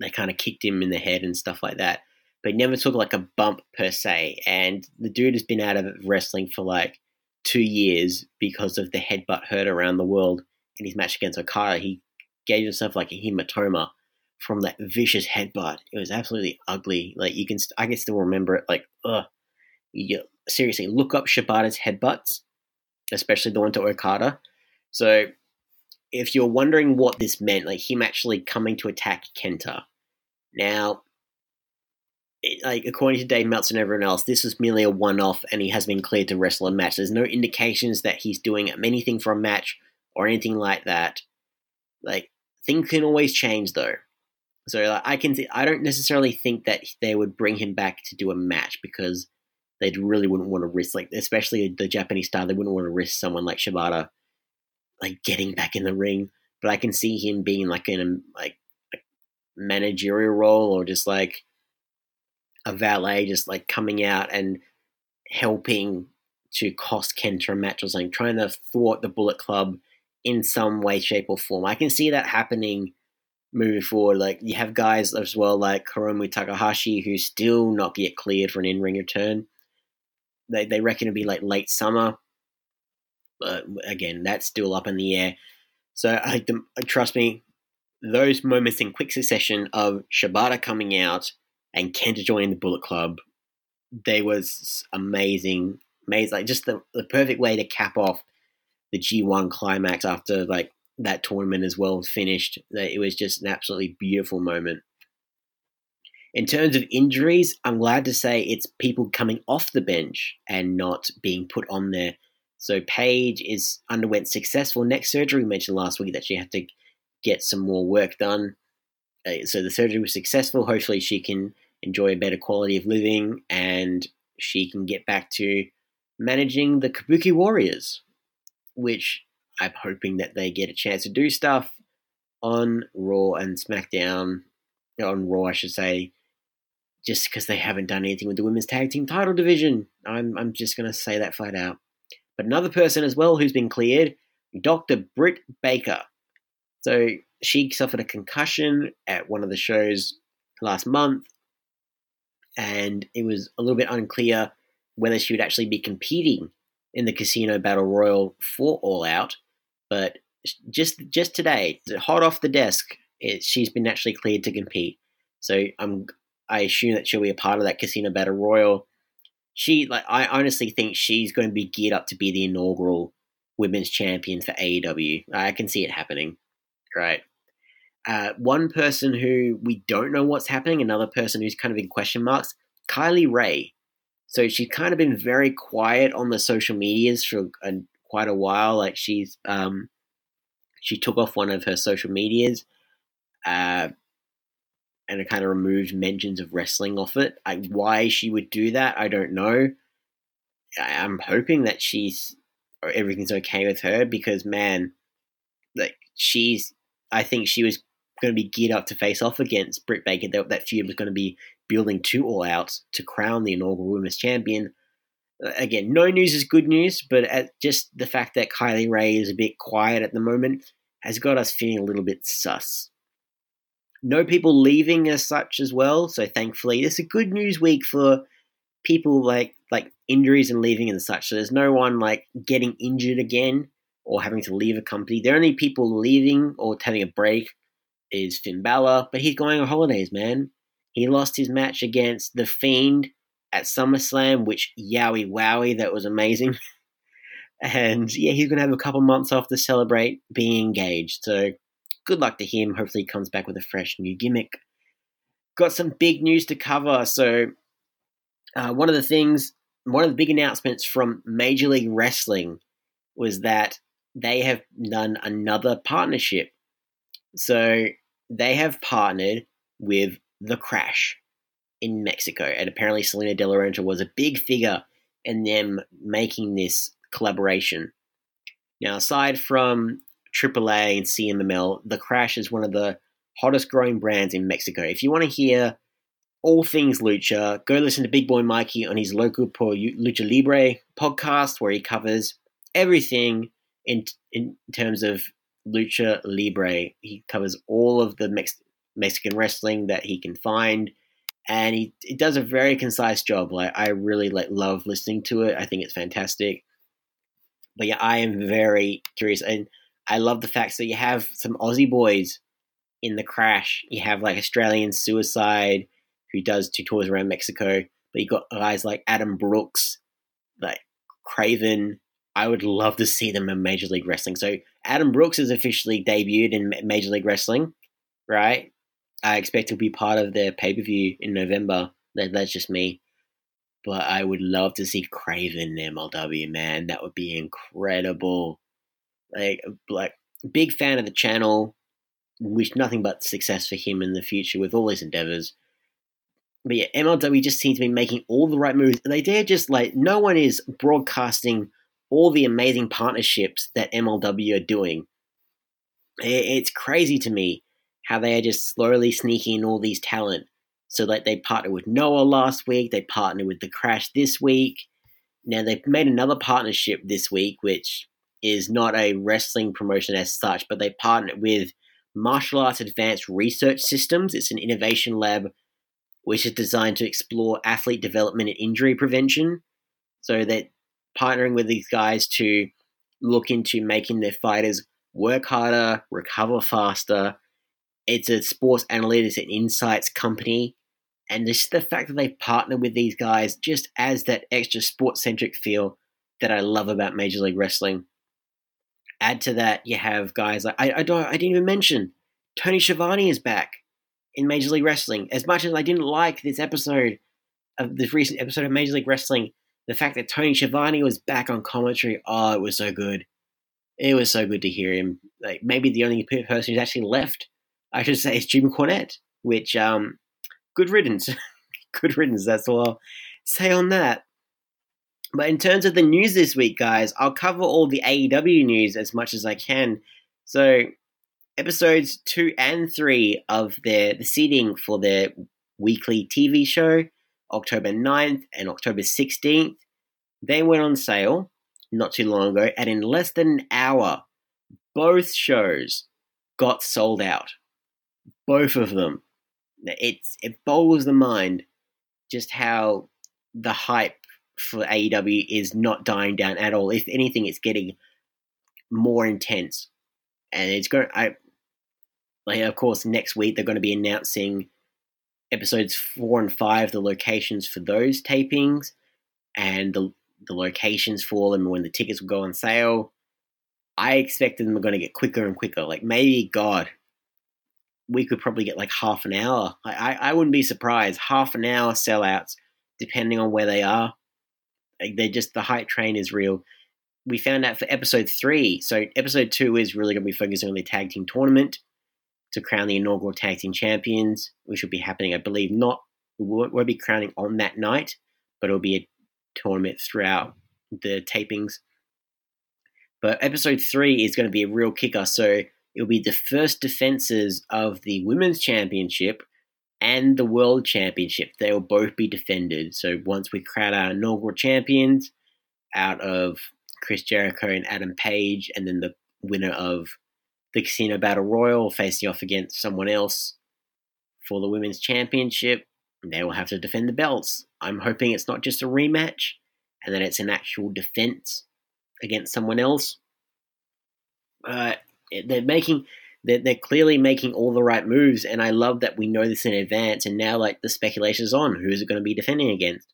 they kind of kicked him in the head and stuff like that. But he never took like a bump per se. And the dude has been out of wrestling for like two years because of the headbutt hurt around the world in his match against Okada. He gave himself like a hematoma from that vicious headbutt. It was absolutely ugly. Like you can, I can still remember it. Like, ugh. You, seriously, look up Shibata's headbutts, especially the one to Okada. So if you're wondering what this meant, like him actually coming to attack Kenta. Now, it, like according to Dave Meltzer and everyone else, this was merely a one-off, and he has been cleared to wrestle a match. There's no indications that he's doing anything for a match or anything like that. Like things can always change though. So like, I can, th- I don't necessarily think that they would bring him back to do a match because they really wouldn't want to risk, like especially the Japanese style, they wouldn't want to risk someone like Shibata like getting back in the ring. But I can see him being like in a like a managerial role or just like a valet, just like coming out and helping to cost Kenta a match or something, trying to thwart the Bullet Club in some way, shape, or form. I can see that happening moving forward. Like you have guys as well like Hiromu Takahashi who still not yet cleared for an in-ring return. They they reckon it'd be like late summer. But again, that's still up in the air. So I uh, trust me, those moments in quick succession of Shibata coming out and Kenta joining the Bullet Club, they was amazing, amazing. Like just the, the perfect way to cap off the G1 climax after like that tournament as well finished. It was just an absolutely beautiful moment. In terms of injuries, I'm glad to say it's people coming off the bench and not being put on there. So Paige is underwent successful neck surgery. We mentioned last week that she had to get some more work done. Uh, so the surgery was successful. Hopefully, she can enjoy a better quality of living and she can get back to managing the Kabuki Warriors, which I'm hoping that they get a chance to do stuff on Raw and SmackDown. On Raw, I should say, just because they haven't done anything with the women's tag team title division. I'm I'm just gonna say that flat out. But another person as well who's been cleared, Dr. Britt Baker. So she suffered a concussion at one of the shows last month, and it was a little bit unclear whether she would actually be competing in the Casino Battle Royal for All Out. But just just today, hot off the desk, it, she's been actually cleared to compete. So I'm I assume that she'll be a part of that Casino Battle Royal. She like I honestly think she's going to be geared up to be the inaugural women's champion for AEW. I can see it happening. Right. Uh, one person who we don't know what's happening, another person who's kind of in question marks, Kylie Rae. So she's kind of been very quiet on the social medias for a, quite a while. Like she's um, she took off one of her social medias, uh, and it kind of removed mentions of wrestling off it. I, why she would do that, I don't know. I, I'm hoping that she's everything's okay with her because man, like she's. I think she was going to be geared up to face off against Britt Baker. That, that feud was going to be building two All Outs to crown the inaugural Women's Champion. Again, no news is good news, but just the fact that Kylie Rae is a bit quiet at the moment has got us feeling a little bit sus. No people leaving as such as well, so thankfully, it's a good news week for people like like injuries and leaving and such. So there's no one like getting injured again or having to leave a company. The only people leaving or having a break is Finn Balor, but he's going on holidays, man. He lost his match against The Fiend at SummerSlam, which yowie wowie, that was amazing. [laughs] and yeah, he's going to have a couple months off to celebrate being engaged. So good luck to him. Hopefully, he comes back with a fresh new gimmick. Got some big news to cover. So, uh, one of the things, one of the big announcements from Major League Wrestling was that they have done another partnership. So, they have partnered with The Crash in Mexico. And apparently, Salina De La Renta was a big figure in them making this collaboration. Now, aside from AAA and CMLL, The Crash is one of the hottest growing brands in Mexico. If you want to hear all things lucha, go listen to Big Boy Mikey on his local Por Lucha Libre podcast, where he covers everything in in terms of lucha libre. He covers all of the Mex- Mexican wrestling that he can find, and he, does a very concise job. Like I really like love listening to it. I think it's fantastic. But yeah, I am very curious, and I love the fact that you have some Aussie boys in the crash. You have like Australian Suicide, who does two tours around Mexico, but you got guys like Adam Brooks, like Craven. I would love to see them in Major League Wrestling. So Adam Brooks has officially debuted in Major League Wrestling, right? I expect to be part of their pay per view in November. That, that's just me. But I would love to see Craven in MLW, man. That would be incredible. Like, like big fan of the channel. Wish nothing but success for him in the future with all his endeavors. But yeah, MLW just seems to be making all the right moves. They dare just like no one is broadcasting all the amazing partnerships that MLW are doing. It's crazy to me how they are just slowly sneaking in all these talent. So like they partnered with Noah last week, they partnered with The Crash this week. Now they've made another partnership this week, which is not a wrestling promotion as such, but they partnered with Martial Arts Advanced Research Systems. It's an innovation lab which is designed to explore athlete development and injury prevention. So they're partnering with these guys to look into making their fighters work harder, recover faster, it's a sports analytics and insights company. And just the fact that they partner with these guys just adds that extra sports centric feel that I love about Major League Wrestling. Add to that, you have guys like I, I don't I didn't even mention Tony Schiavone is back in Major League Wrestling. As much as I didn't like this episode of this recent episode of Major League Wrestling, the fact that Tony Schiavone was back on commentary, oh, it was so good. It was so good to hear him. Like maybe the only person who's actually left I should say it's Jim Cornette, which um, good riddance, [laughs] good riddance. That's all I'll say on that. But in terms of the news this week, guys, I'll cover all the AEW news as much as I can. So, episodes two and three of their the seating for their weekly TV show, October 9th and October 16th, they went on sale. not too long ago, and in less than an hour, both shows got sold out. Both of them. It's it boggles the mind just how the hype for AEW is not dying down at all. If anything, it's getting more intense, and it's going. I like, of course, next week they're going to be announcing episodes four and five, the locations for those tapings, and the the locations for them when the tickets will go on sale. I expected them are going to get quicker and quicker. Like maybe, God, we could probably get like half an hour. I, I, I wouldn't be surprised. Half an hour sellouts, depending on where they are. Like they're just the hype train is real. We found out for episode three. So episode two is really going to be focusing on the tag team tournament to crown the inaugural tag team champions, which will be happening, I believe, not we won't be crowning on that night, but it'll be a tournament throughout the tapings. But episode three is going to be a real kicker. So it'll be the first defenses of the women's championship and the world championship. They will both be defended. So once we crown our inaugural champions out of Chris Jericho and Adam Page, and then the winner of the Casino Battle Royal facing off against someone else for the women's championship, they will have to defend the belts. I'm hoping it's not just a rematch and that it's an actual defense against someone else. Uh, they're making they're, they're clearly making all the right moves, and I love that we know this in advance. And now, like the speculation is on, who's it going to be defending against?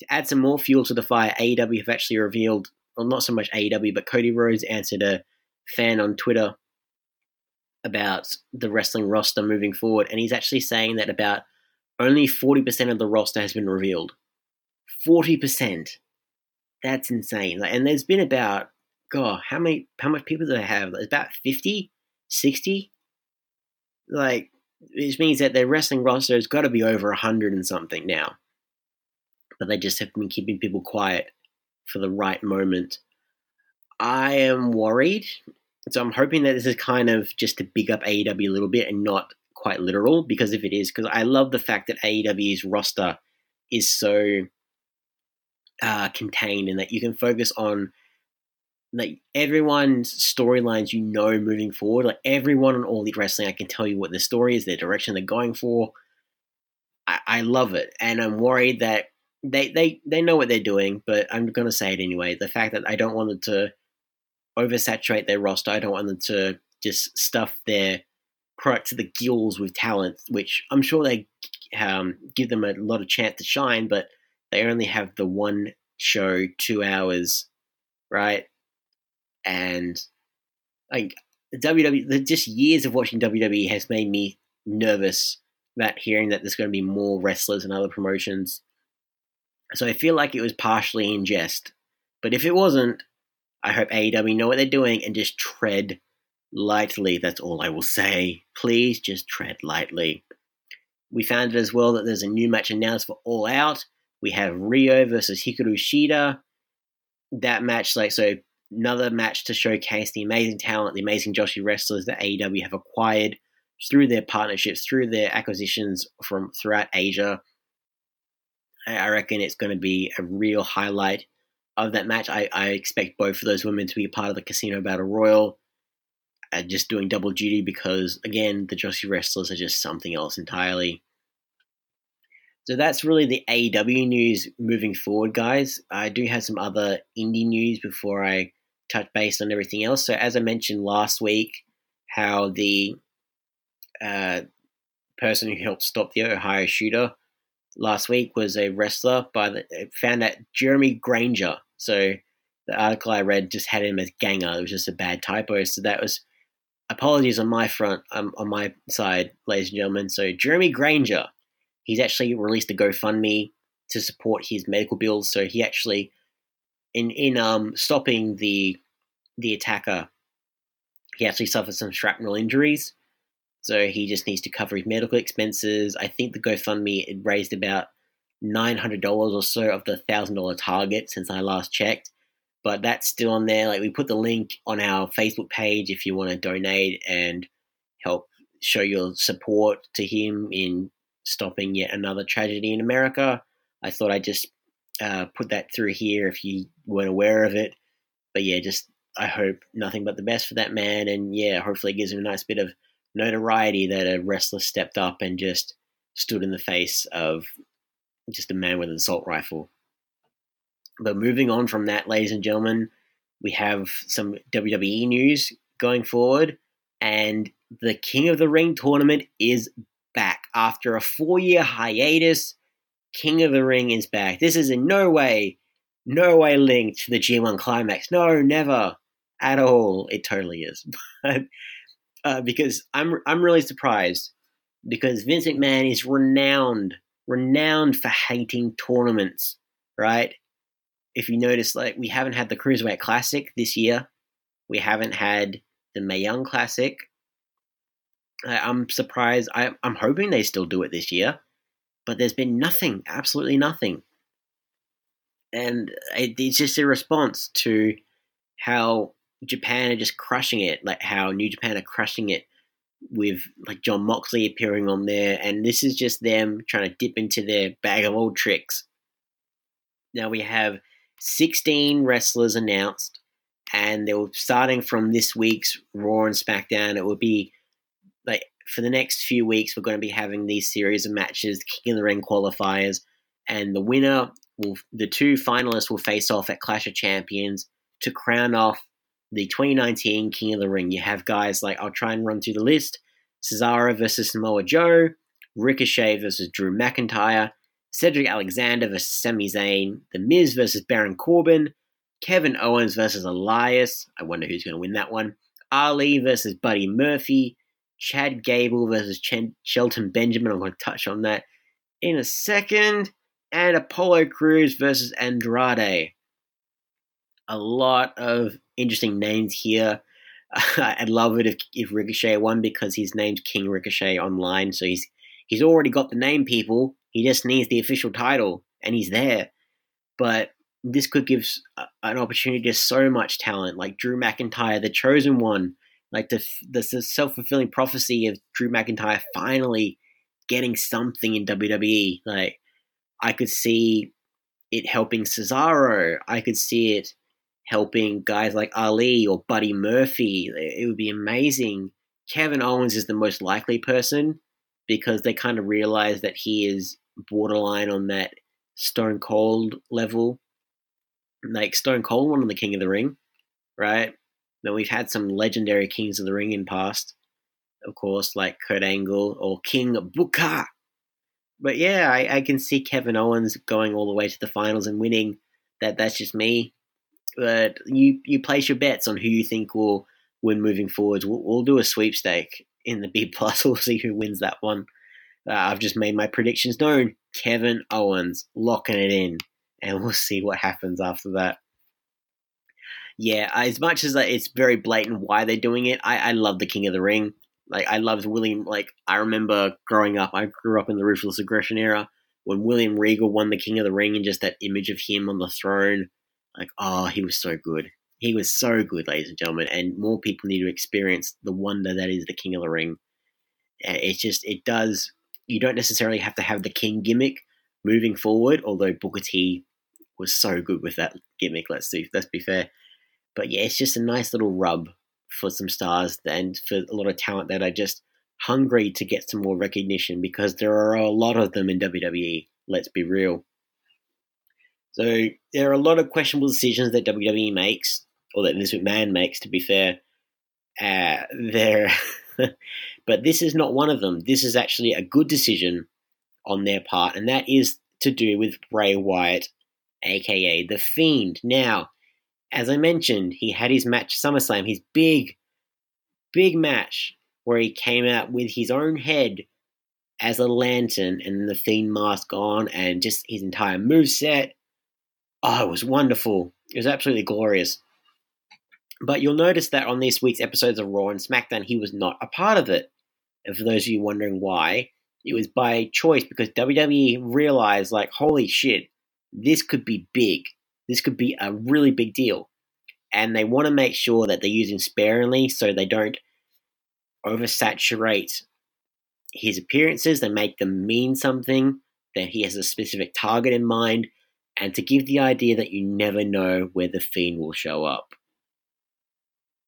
To add some more fuel to the fire, AEW have actually revealed, well, not so much AEW, but Cody Rhodes answered a fan on Twitter about the wrestling roster moving forward, and he's actually saying that about only 40% of the roster has been revealed. 40%. That's insane. and there's been about, God, how many, how much people do they have? There's about 50, 60? Like, which means that their wrestling roster has got to be over 100 and something now. But they just have been keeping people quiet for the right moment. I am worried. So I'm hoping that this is kind of just to big up AEW a little bit and not quite literal because if it is, because I love the fact that AEW's roster is so uh, contained and that you can focus on like everyone's storylines you know moving forward. Like everyone on All Elite Wrestling, I can tell you what the story is, their direction they're going for. I, I love it, and I'm worried that they they they know what they're doing, but I'm gonna say it anyway. The fact that I don't want them to oversaturate their roster, I don't want them to just stuff their product to the gills with talent, which I'm sure they um, give them a lot of chance to shine, but they only have the one show, two hours, right? And like WWE, just years of watching WWE has made me nervous about hearing that there's going to be more wrestlers and other promotions. So I feel like it was partially in jest. But if it wasn't, I hope AEW know what they're doing and just tread lightly. That's all I will say. Please just tread lightly. We found it as well that there's a new match announced for All Out. We have Rio versus Hikaru Shida. That match, like, so another match to showcase the amazing talent, the amazing Joshi wrestlers that AEW have acquired through their partnerships, through their acquisitions from throughout Asia. I reckon it's going to be a real highlight of that match. I, I expect both of those women to be a part of the Casino Battle Royal uh, just doing double duty because, again, the Joshi wrestlers are just something else entirely. So that's really the AEW news moving forward, guys. I do have some other indie news before I touch base on everything else. So, as I mentioned last week, how the uh, person who helped stop the Ohio shooter last week was a wrestler by the found that Jeremy Granger. So the article I read just had him as Ganger. It was just a bad typo. So that was apologies on my front, um, on my side, ladies and gentlemen. So Jeremy Granger, he's actually released a GoFundMe to support his medical bills. So he actually, in in um stopping the the attacker, he actually suffered some shrapnel injuries. So he just needs to cover his medical expenses. I think the GoFundMe raised about nine hundred dollars or so of the thousand dollar target since I last checked but that's still on there. Like we put the link on our Facebook page if you want to donate and help show your support to him in stopping yet another tragedy in America. I thought I'd just uh, put that through here if you weren't aware of it. but yeah, just I hope nothing but the best for that man, and yeah, hopefully it gives him a nice bit of notoriety that a wrestler stepped up and just stood in the face of just a man with an assault rifle. But moving on from that, ladies and gentlemen, we have some WWE news going forward, and the King of the Ring tournament is back after a four year hiatus. King of the Ring is back. This is in no way, no way linked to the G1 Climax. No, never at all. It totally is. [laughs] But uh, because I'm I'm really surprised because Vince McMahon is renowned renowned for hating tournaments, right? If you notice, like we haven't had the Cruiserweight Classic this year, we haven't had the Mae Young Classic. I, I'm surprised. I, I'm hoping they still do it this year, but there's been nothing, absolutely nothing, and it, it's just a response to how Japan are just crushing it, like how New Japan are crushing it with like Jon Moxley appearing on there, and this is just them trying to dip into their bag of old tricks. Now we have 16 wrestlers announced, and they were starting from this week's Raw and SmackDown. It would be like for the next few weeks, we're going to be having these series of matches, King of the Ring qualifiers, and the winner will, the two finalists will face off at Clash of Champions to crown off the 2019 King of the Ring. You have guys like, I'll try and run through the list Cesaro versus Samoa Joe, Ricochet versus Drew McIntyre, Cedric Alexander versus Sami Zayn, The Miz versus Baron Corbin, Kevin Owens versus Elias. I wonder who's going to win that one. Ali versus Buddy Murphy, Chad Gable versus Ch- Shelton Benjamin. I'm going to touch on that in a second. And Apollo Crews versus Andrade. A lot of interesting names here. [laughs] I'd love it if, if Ricochet won because his name's King Ricochet online, so he's he's already got the name. People, he just needs the official title, and he's there. But this could give an opportunity to so much talent, like Drew McIntyre, the chosen one, like the the self fulfilling prophecy of Drew McIntyre finally getting something in WWE. Like I could see it helping Cesaro. I could see it helping guys like Ali or Buddy Murphy. It would be amazing. Kevin Owens is the most likely person because they kind of realize that he is borderline on that Stone Cold level. Like Stone Cold won on the King of the Ring, right? We've had some legendary Kings of the Ring in past, of course, like Kurt Angle or King Booker. But yeah, I, I can see Kevin Owens going all the way to the finals and winning. That that's just me but you you place your bets on who you think will win moving forwards. We'll, we'll do a sweepstake in the [laughs] B plus. We'll see who wins that one. Uh, I've just made my predictions known. Kevin Owens locking it in, and we'll see what happens after that. Yeah, as much as it's very blatant why they're doing it, I, I love the King of the Ring. Like I loved William. Like I remember growing up, I grew up in the Ruthless Aggression era when William Regal won the King of the Ring, and just that image of him on the throne like, oh, he was so good. He was so good, ladies and gentlemen, and more people need to experience the wonder that is the King of the Ring. It's just, it does, you don't necessarily have to have the King gimmick moving forward, although Booker T was so good with that gimmick, let's see, let's be fair. But yeah, it's just a nice little rub for some stars and for a lot of talent that are just hungry to get some more recognition because there are a lot of them in WWE, let's be real. So there are a lot of questionable decisions that WWE makes, or that Vince McMahon makes, to be fair. Uh, there, [laughs] but this is not one of them. This is actually a good decision on their part, and that is to do with Bray Wyatt, aka the Fiend. Now, as I mentioned, he had his match SummerSlam, his big, big match where he came out with his own head as a lantern and the Fiend mask on, and just his entire move set Oh, it was wonderful. It was absolutely glorious. But you'll notice that on this week's episodes of Raw and SmackDown, he was not a part of it. And for those of you wondering why, it was by choice because WWE realized, like, holy shit, this could be big. This could be a really big deal. And they want to make sure that they're using sparingly so they don't oversaturate his appearances. They make them mean something, that he has a specific target in mind, and to give the idea that you never know where the Fiend will show up.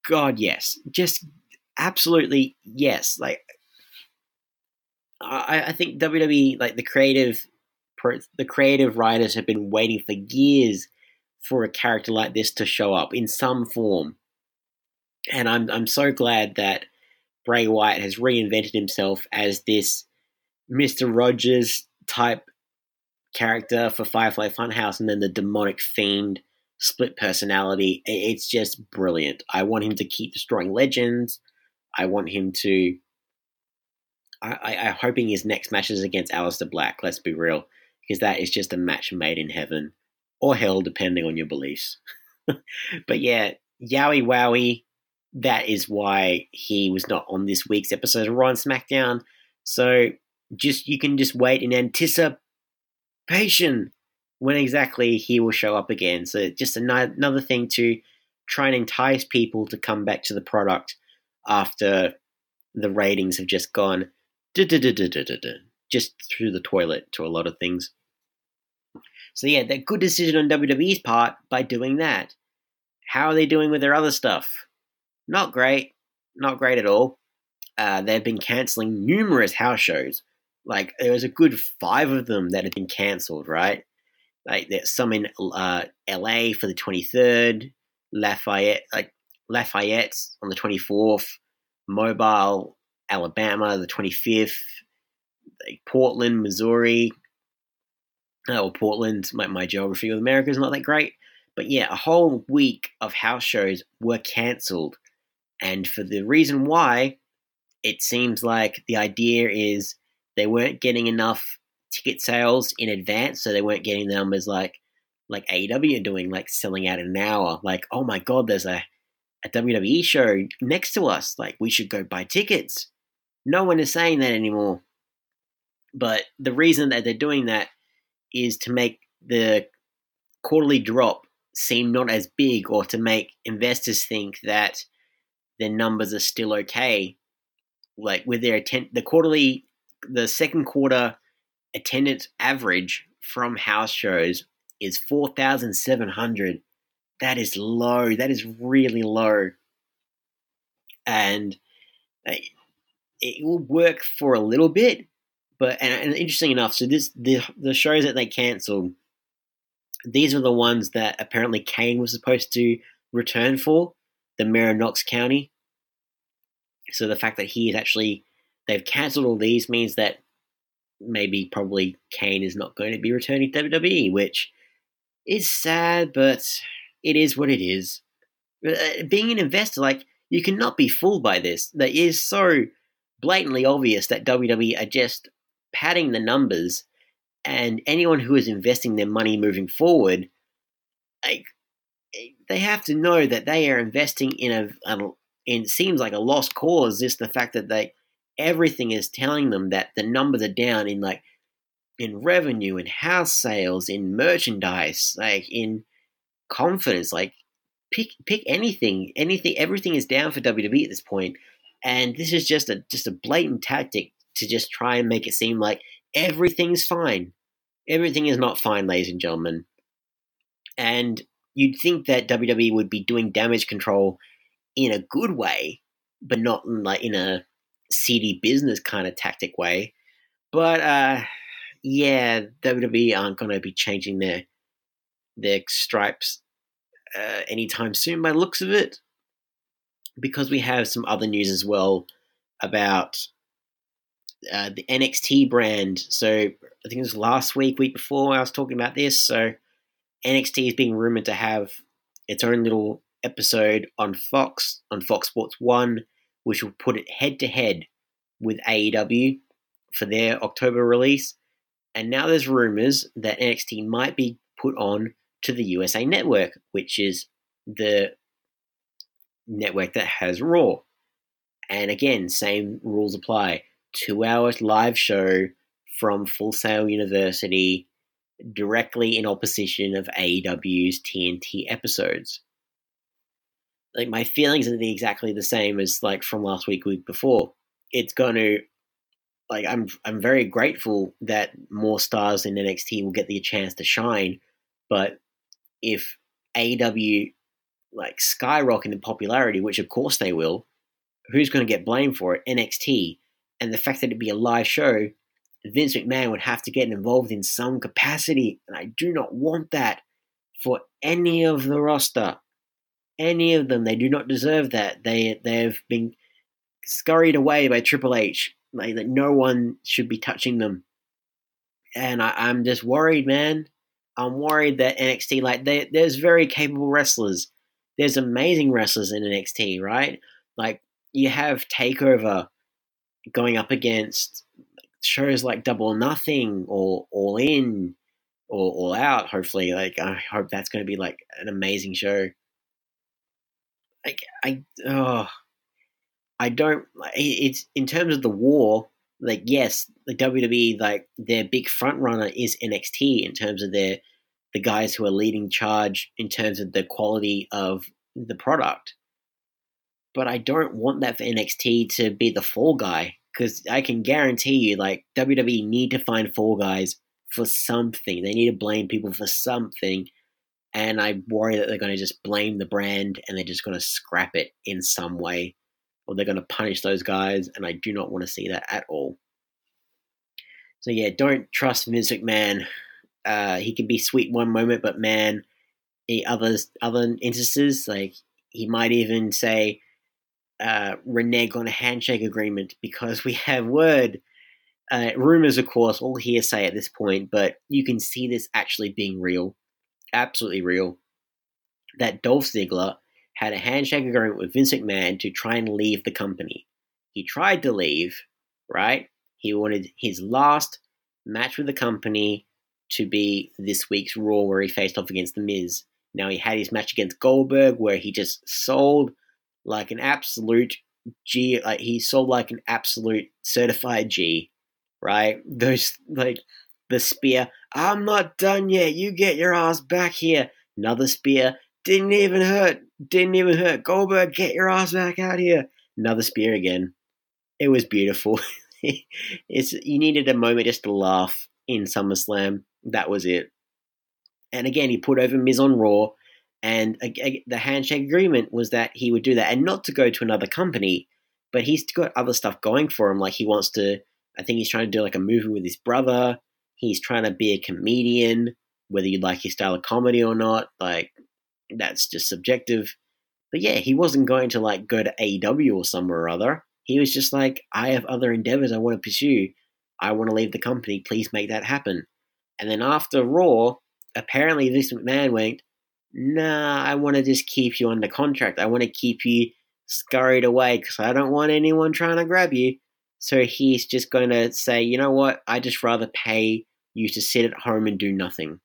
God, yes. Just absolutely yes. Like, I, I think WWE, like the creative, the creative writers have been waiting for years for a character like this to show up in some form, and I'm I'm so glad that Bray Wyatt has reinvented himself as this Mister Rogers type character for Firefly Funhouse, and then the demonic fiend split personality. It's just brilliant. I want him to keep destroying legends. I want him to. I, am hoping his next match is against Aleister Black. Let's be real, because that is just a match made in heaven or hell, depending on your beliefs. [laughs] but yeah, Yowie Wowie. That is why he was not on this week's episode of Raw and SmackDown. So just you can just wait in anticipation when exactly he will show up again. So just another thing to try and entice people to come back to the product after the ratings have just gone just through the toilet to a lot of things. So yeah, that good decision on WWE's part by doing that. How are they doing with their other stuff? Not great. Not great at all. Uh, they've been cancelling numerous house shows. Like there was a good five of them that have been cancelled, right? Like there's some in uh, LA for the 23rd, Lafayette, like Lafayette on the 24th, Mobile, Alabama, the 25th, like Portland, Missouri. Oh, Portland, my, my geography of America is not that great. But yeah, a whole week of house shows were cancelled. And for the reason why, it seems like the idea is they weren't getting enough ticket sales in advance, so they weren't getting the numbers like like AEW are doing, like selling out in an hour. Like, oh my god, there's a a WWE show next to us. Like, we should go buy tickets. No one is saying that anymore. But the reason that they're doing that is to make the quarterly drop seem not as big or to make investors think that their numbers are still okay. Like with their atten- the quarterly, the second quarter attendance average from house shows is 4,700. That is low. That is really low. And uh, it will work for a little bit, but and, and interesting enough, so this the the shows that they cancelled, these are the ones that apparently Kane was supposed to return for, the mayor of Knox County. So the fact that he is actually they've cancelled all these means that maybe probably Kane is not going to be returning to WWE, which is sad, but it is what it is. Uh, being an investor, like you cannot be fooled by this. That is so blatantly obvious that WWE are just padding the numbers, and anyone who is investing their money moving forward, like they have to know that they are investing in a, a in seems like a lost cause. Just the fact that they everything is telling them that the numbers are down in like in revenue, in house sales, in merchandise, like in confidence. Like pick pick anything, anything. Everything is down for WWE at this point, and this is just a just a blatant tactic to just try and make it seem like everything's fine. Everything is not fine, ladies and gentlemen. And you'd think that WWE would be doing damage control in a good way, but not in like in a seedy business kind of tactic way. But uh, yeah, WWE aren't going to be changing their their stripes uh, anytime soon by looks of it, because we have some other news as well about uh, the NXT brand. So I think it was last week, week before, I was talking about this. So NXT is being rumored to have its own little episode on Fox on Fox Sports One which will put it head to head with AEW for their October release. And now there's rumors that NXT might be put on to the USA Network, which is the network that has Raw. And again, same rules apply. Two hours live show from Full Sail University directly in opposition of AEW's TNT episodes like my feelings are exactly the same as like from last week, week before. It's going to like I'm I'm very grateful that more stars in NXT will get the chance to shine, but if AEW like skyrocket in popularity, which of course they will, who's going to get blamed for it? NXT. And the fact that it'd be a live show, Vince McMahon would have to get involved in some capacity. And I do not want that for any of the roster. Any of them. They do not deserve that. They they've been scurried away by Triple H. Like that no one should be touching them. And I, I'm just worried, man. I'm worried that NXT, like, they, there's very capable wrestlers. There's amazing wrestlers in NXT, right? Like, you have Takeover going up against shows like Double Nothing or All In or All Out. Hopefully, like I hope that's going to be like an amazing show. Like I, oh, I don't. It's in terms of the war. Like yes, the WWE like their big front runner is NXT in terms of their the guys who are leading charge in terms of the quality of the product but I don't want that for NXT to be the fall guy because I can guarantee you, like WWE need to find fall guys for something. They need to blame people for something, and I worry that they're going to just blame the brand and they're just going to scrap it in some way, or they're going to punish those guys, and I do not want to see that at all. So yeah, don't trust Vince McMahon. Uh, he can be sweet one moment, but man, in others other instances, like he might even say, uh, renege on a handshake agreement because we have word. Uh, rumors, of course, all hearsay at this point, but you can see this actually being real, absolutely real. That Dolph Ziggler had a handshake agreement with Vince McMahon to try and leave the company. He tried to leave, right? He wanted his last match with the company to be this week's Raw, where he faced off against The Miz. Now he had his match against Goldberg, where he just sold like an absolute G. Like he sold like an absolute certified G, right? [laughs] Those like the spear. I'm not done yet. You get your ass back here. Another spear. Didn't even hurt. Didn't even hurt. Goldberg, get your ass back out here. Another spear again. It was beautiful. [laughs] it's you needed a moment just to laugh in SummerSlam. That was it. And again, he put over Miz on Raw and the handshake agreement was that he would do that and not to go to another company, but he's got other stuff going for him. Like he wants to, I think he's trying to do like a movie with his brother. He's trying to be a comedian, whether you like his style of comedy or not. Like that's just subjective. But yeah, he wasn't going to like go to AEW or somewhere or other. He was just like, I have other endeavors I want to pursue. I want to leave the company. Please make that happen. And then after Raw, apparently this McMahon went, nah, I want to just keep you under contract. I want to keep you scurried away because I don't want anyone trying to grab you. So he's just going to say, you know what? I just rather pay you to sit at home and do nothing.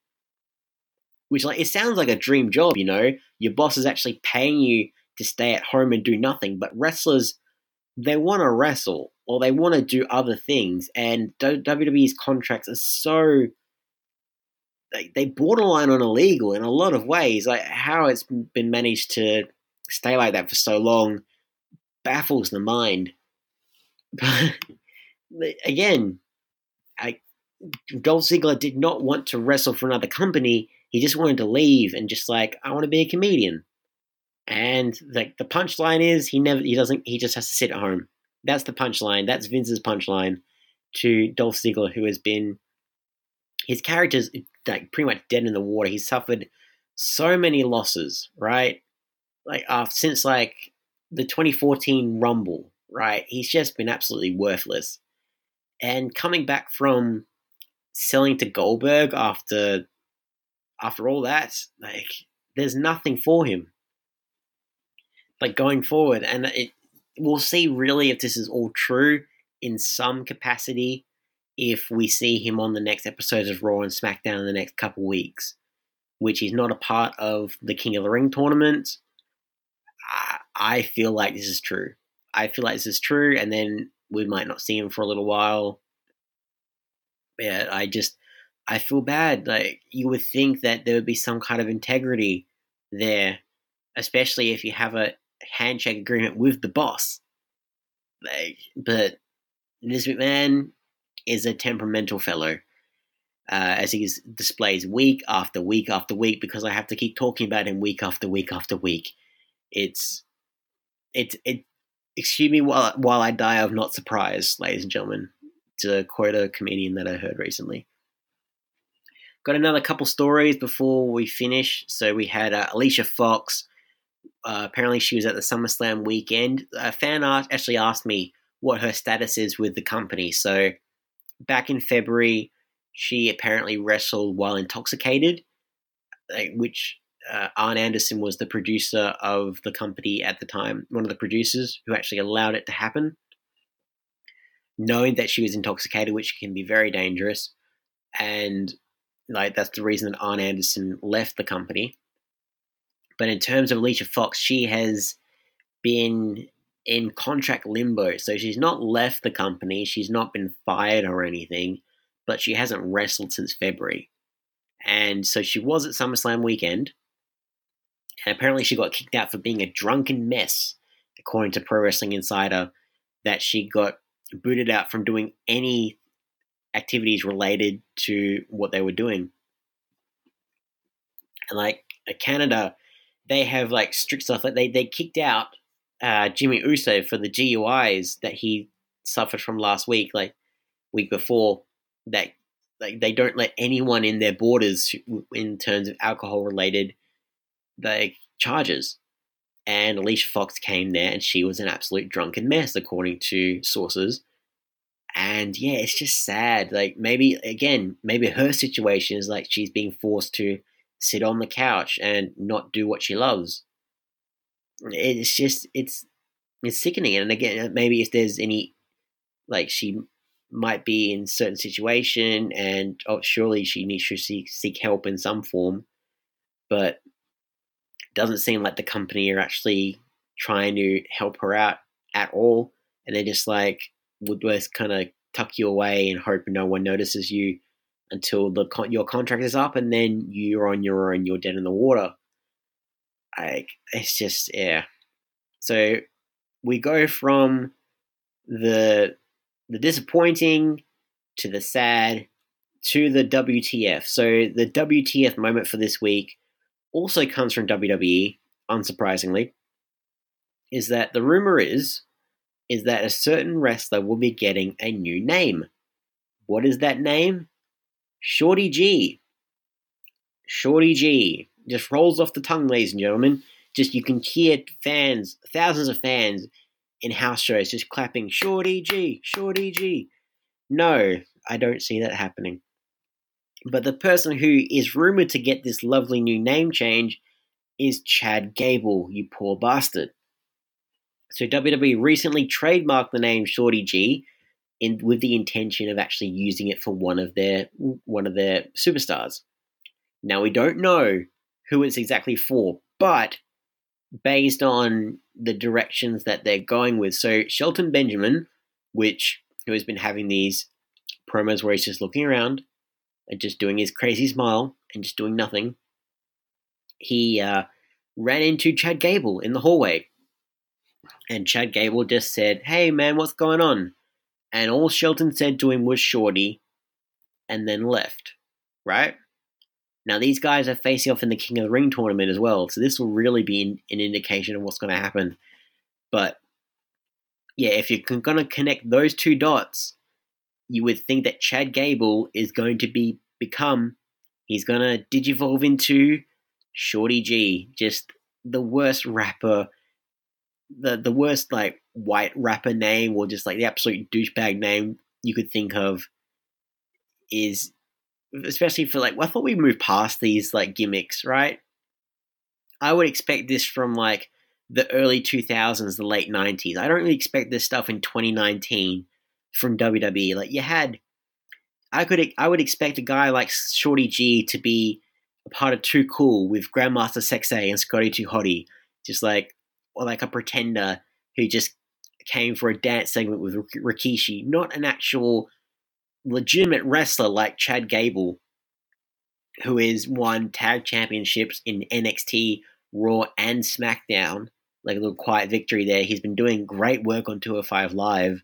Which, like, it sounds like a dream job, you know? Your boss is actually paying you to stay at home and do nothing. But wrestlers, they want to wrestle or they want to do other things. And WWE's contracts are so they, borderline on illegal in a lot of ways. Like how it's been managed to stay like that for so long baffles the mind. [laughs] But again, I, Dolph Ziggler did not want to wrestle for another company. He just wanted to leave and just like I want to be a comedian. And like the punchline is he never he doesn't he just has to sit at home. That's the punchline. That's Vince's punchline to Dolph Ziggler, who has been his character's like pretty much dead in the water. He suffered so many losses, right? Like uh, since like the 2014 Rumble, right? He's just been absolutely worthless. And coming back from selling to Goldberg after after all that, like there's nothing for him. Like going forward, and it, we'll see really if this is all true in some capacity if we see him on the next episodes of Raw and SmackDown in the next couple weeks, which is not a part of the King of the Ring tournament. I feel like this is true. I feel like this is true, and then we might not see him for a little while. Yeah, I just I feel bad. Like you would think that there would be some kind of integrity there, especially if you have a handshake agreement with the boss. Like, but Vince McMahon is a temperamental fellow, uh, as he displays week after week after week, because I have to keep talking about him week after week after week. it's it's it. Excuse me while while I die of not surprise, ladies and gentlemen. To quote a comedian that I heard recently. Got another couple stories before we finish. So we had uh, Alicia Fox. Uh, apparently, she was at the SummerSlam weekend. A fan art actually asked me what her status is with the company. So back in February, she apparently wrestled while intoxicated, which uh, Arn Anderson was the producer of the company at the time, one of the producers who actually allowed it to happen. Knowing that she was intoxicated, which can be very dangerous, and like that's the reason that Arn Anderson left the company. But in terms of Alicia Fox, she has been in contract limbo. So she's not left the company, she's not been fired or anything, but she hasn't wrestled since February. And so she was at SummerSlam weekend, and apparently she got kicked out for being a drunken mess, according to Pro Wrestling Insider, that she got booted out from doing any activities related to what they were doing. And like Canada, they have like strict stuff. Like they they kicked out uh, Jimmy Uso for the DUIs that he suffered from last week, like week before. That like they don't let anyone in their borders in terms of alcohol related like charges. And Alicia Fox came there, and she was an absolute drunken mess, according to sources. And yeah, it's just sad. Like maybe again, maybe her situation is like she's being forced to sit on the couch and not do what she loves it's just it's it's sickening. And again, uh, maybe if there's any like she might be in certain situation and oh, surely she needs to seek, seek help in some form, but doesn't seem like the company are actually trying to help her out at all. And they're just like, would just kind of tuck you away and hope no one notices you until the con- your contract is up, and then you're on your own, you're dead in the water. Like it's just yeah. So we go from the the disappointing to the sad to the WTF. So the WTF moment for this week also comes from WWE, unsurprisingly. Is that the rumor is is that a certain wrestler will be getting a new name. What is that name? Shorty G. Shorty G just rolls off the tongue, ladies and gentlemen. Just you can hear fans, thousands of fans in house shows just clapping, Shorty G, Shorty G. No, I don't see that happening. But the person who is rumored to get this lovely new name change is Chad Gable, you poor bastard. So WWE recently trademarked the name Shorty G in, with the intention of actually using it for one of their one of their superstars. Now we don't know who it's exactly for, but based on the directions that they're going with. So Shelton Benjamin, which who has been having these promos where he's just looking around and just doing his crazy smile and just doing nothing. He uh, ran into Chad Gable in the hallway, and Chad Gable just said, "Hey man, what's going on?" And all Shelton said to him was "Shorty," and then left. Right? Now, these guys are facing off in the King of the Ring tournament as well, so this will really be an, an indication of what's going to happen. But yeah, if you're going to connect those two dots, you would think that Chad Gable is going to be become, he's going to digivolve into Shorty G, just the worst rapper, the the worst like white rapper name, or just like the absolute douchebag name you could think of. Is especially for like, I thought we moved past these like gimmicks, right? I would expect this from like the early 2000s, the late 90s. I don't really expect this stuff in 2019 from WWE. Like you had, I could, I would expect a guy like Shorty G to be a part of Too Cool with Grandmaster Sexay and Scotty 2 Hotty, just like, or like a pretender who just came for a dance segment with Rikishi, not an actual legitimate wrestler like Chad Gable, who has won tag championships in NXT, Raw, and SmackDown, like a little quiet victory there. He's been doing great work on 205 Live.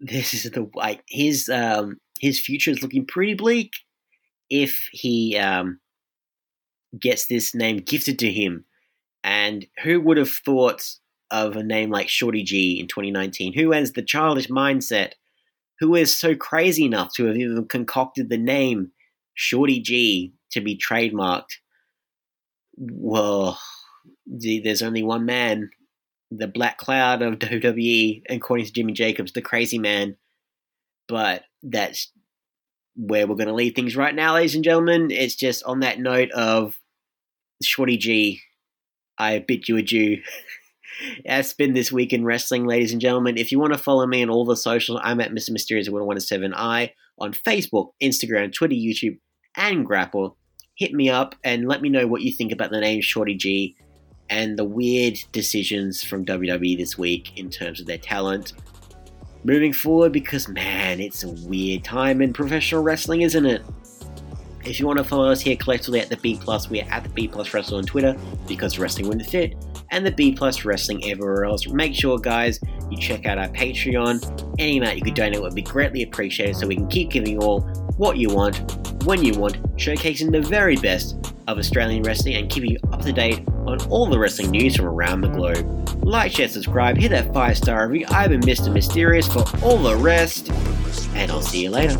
This is the like his um his future is looking pretty bleak if he um gets this name gifted to him. And who would have thought of a name like Shorty G in 2019? Who has the childish mindset? Who is so crazy enough to have even concocted the name Shorty G to be trademarked? Well, there's only one man, the Black Cloud of WWE, according to Jimmy Jacobs, the crazy man. But that's where we're going to leave things right now, ladies and gentlemen. It's just on that note of Shorty G, I bid you adieu. [laughs] That's been this week in wrestling, ladies and gentlemen. If you want to follow me on all the socials, I'm at Mr. Mysterious 117i on Facebook, Instagram, Twitter, YouTube, and GRAAPL. Hit me up and let me know what you think about the name Shorty G and the weird decisions from WWE this week in terms of their talent moving forward because, man, it's a weird time in professional wrestling, isn't it? If you want to follow us here collectively at the B Plus, we are at the B Plus Wrestle on Twitter because wrestling wouldn't fit, and the B Plus Wrestling everywhere else. Make sure, guys, you check out our Patreon. Any amount you could donate would be greatly appreciated so we can keep giving you all what you want, when you want, showcasing the very best of Australian wrestling and keeping you up to date on all the wrestling news from around the globe. Like, share, subscribe, hit that 5 star review. I've been Mr. Mysterious for All the Wrest, and I'll see you later.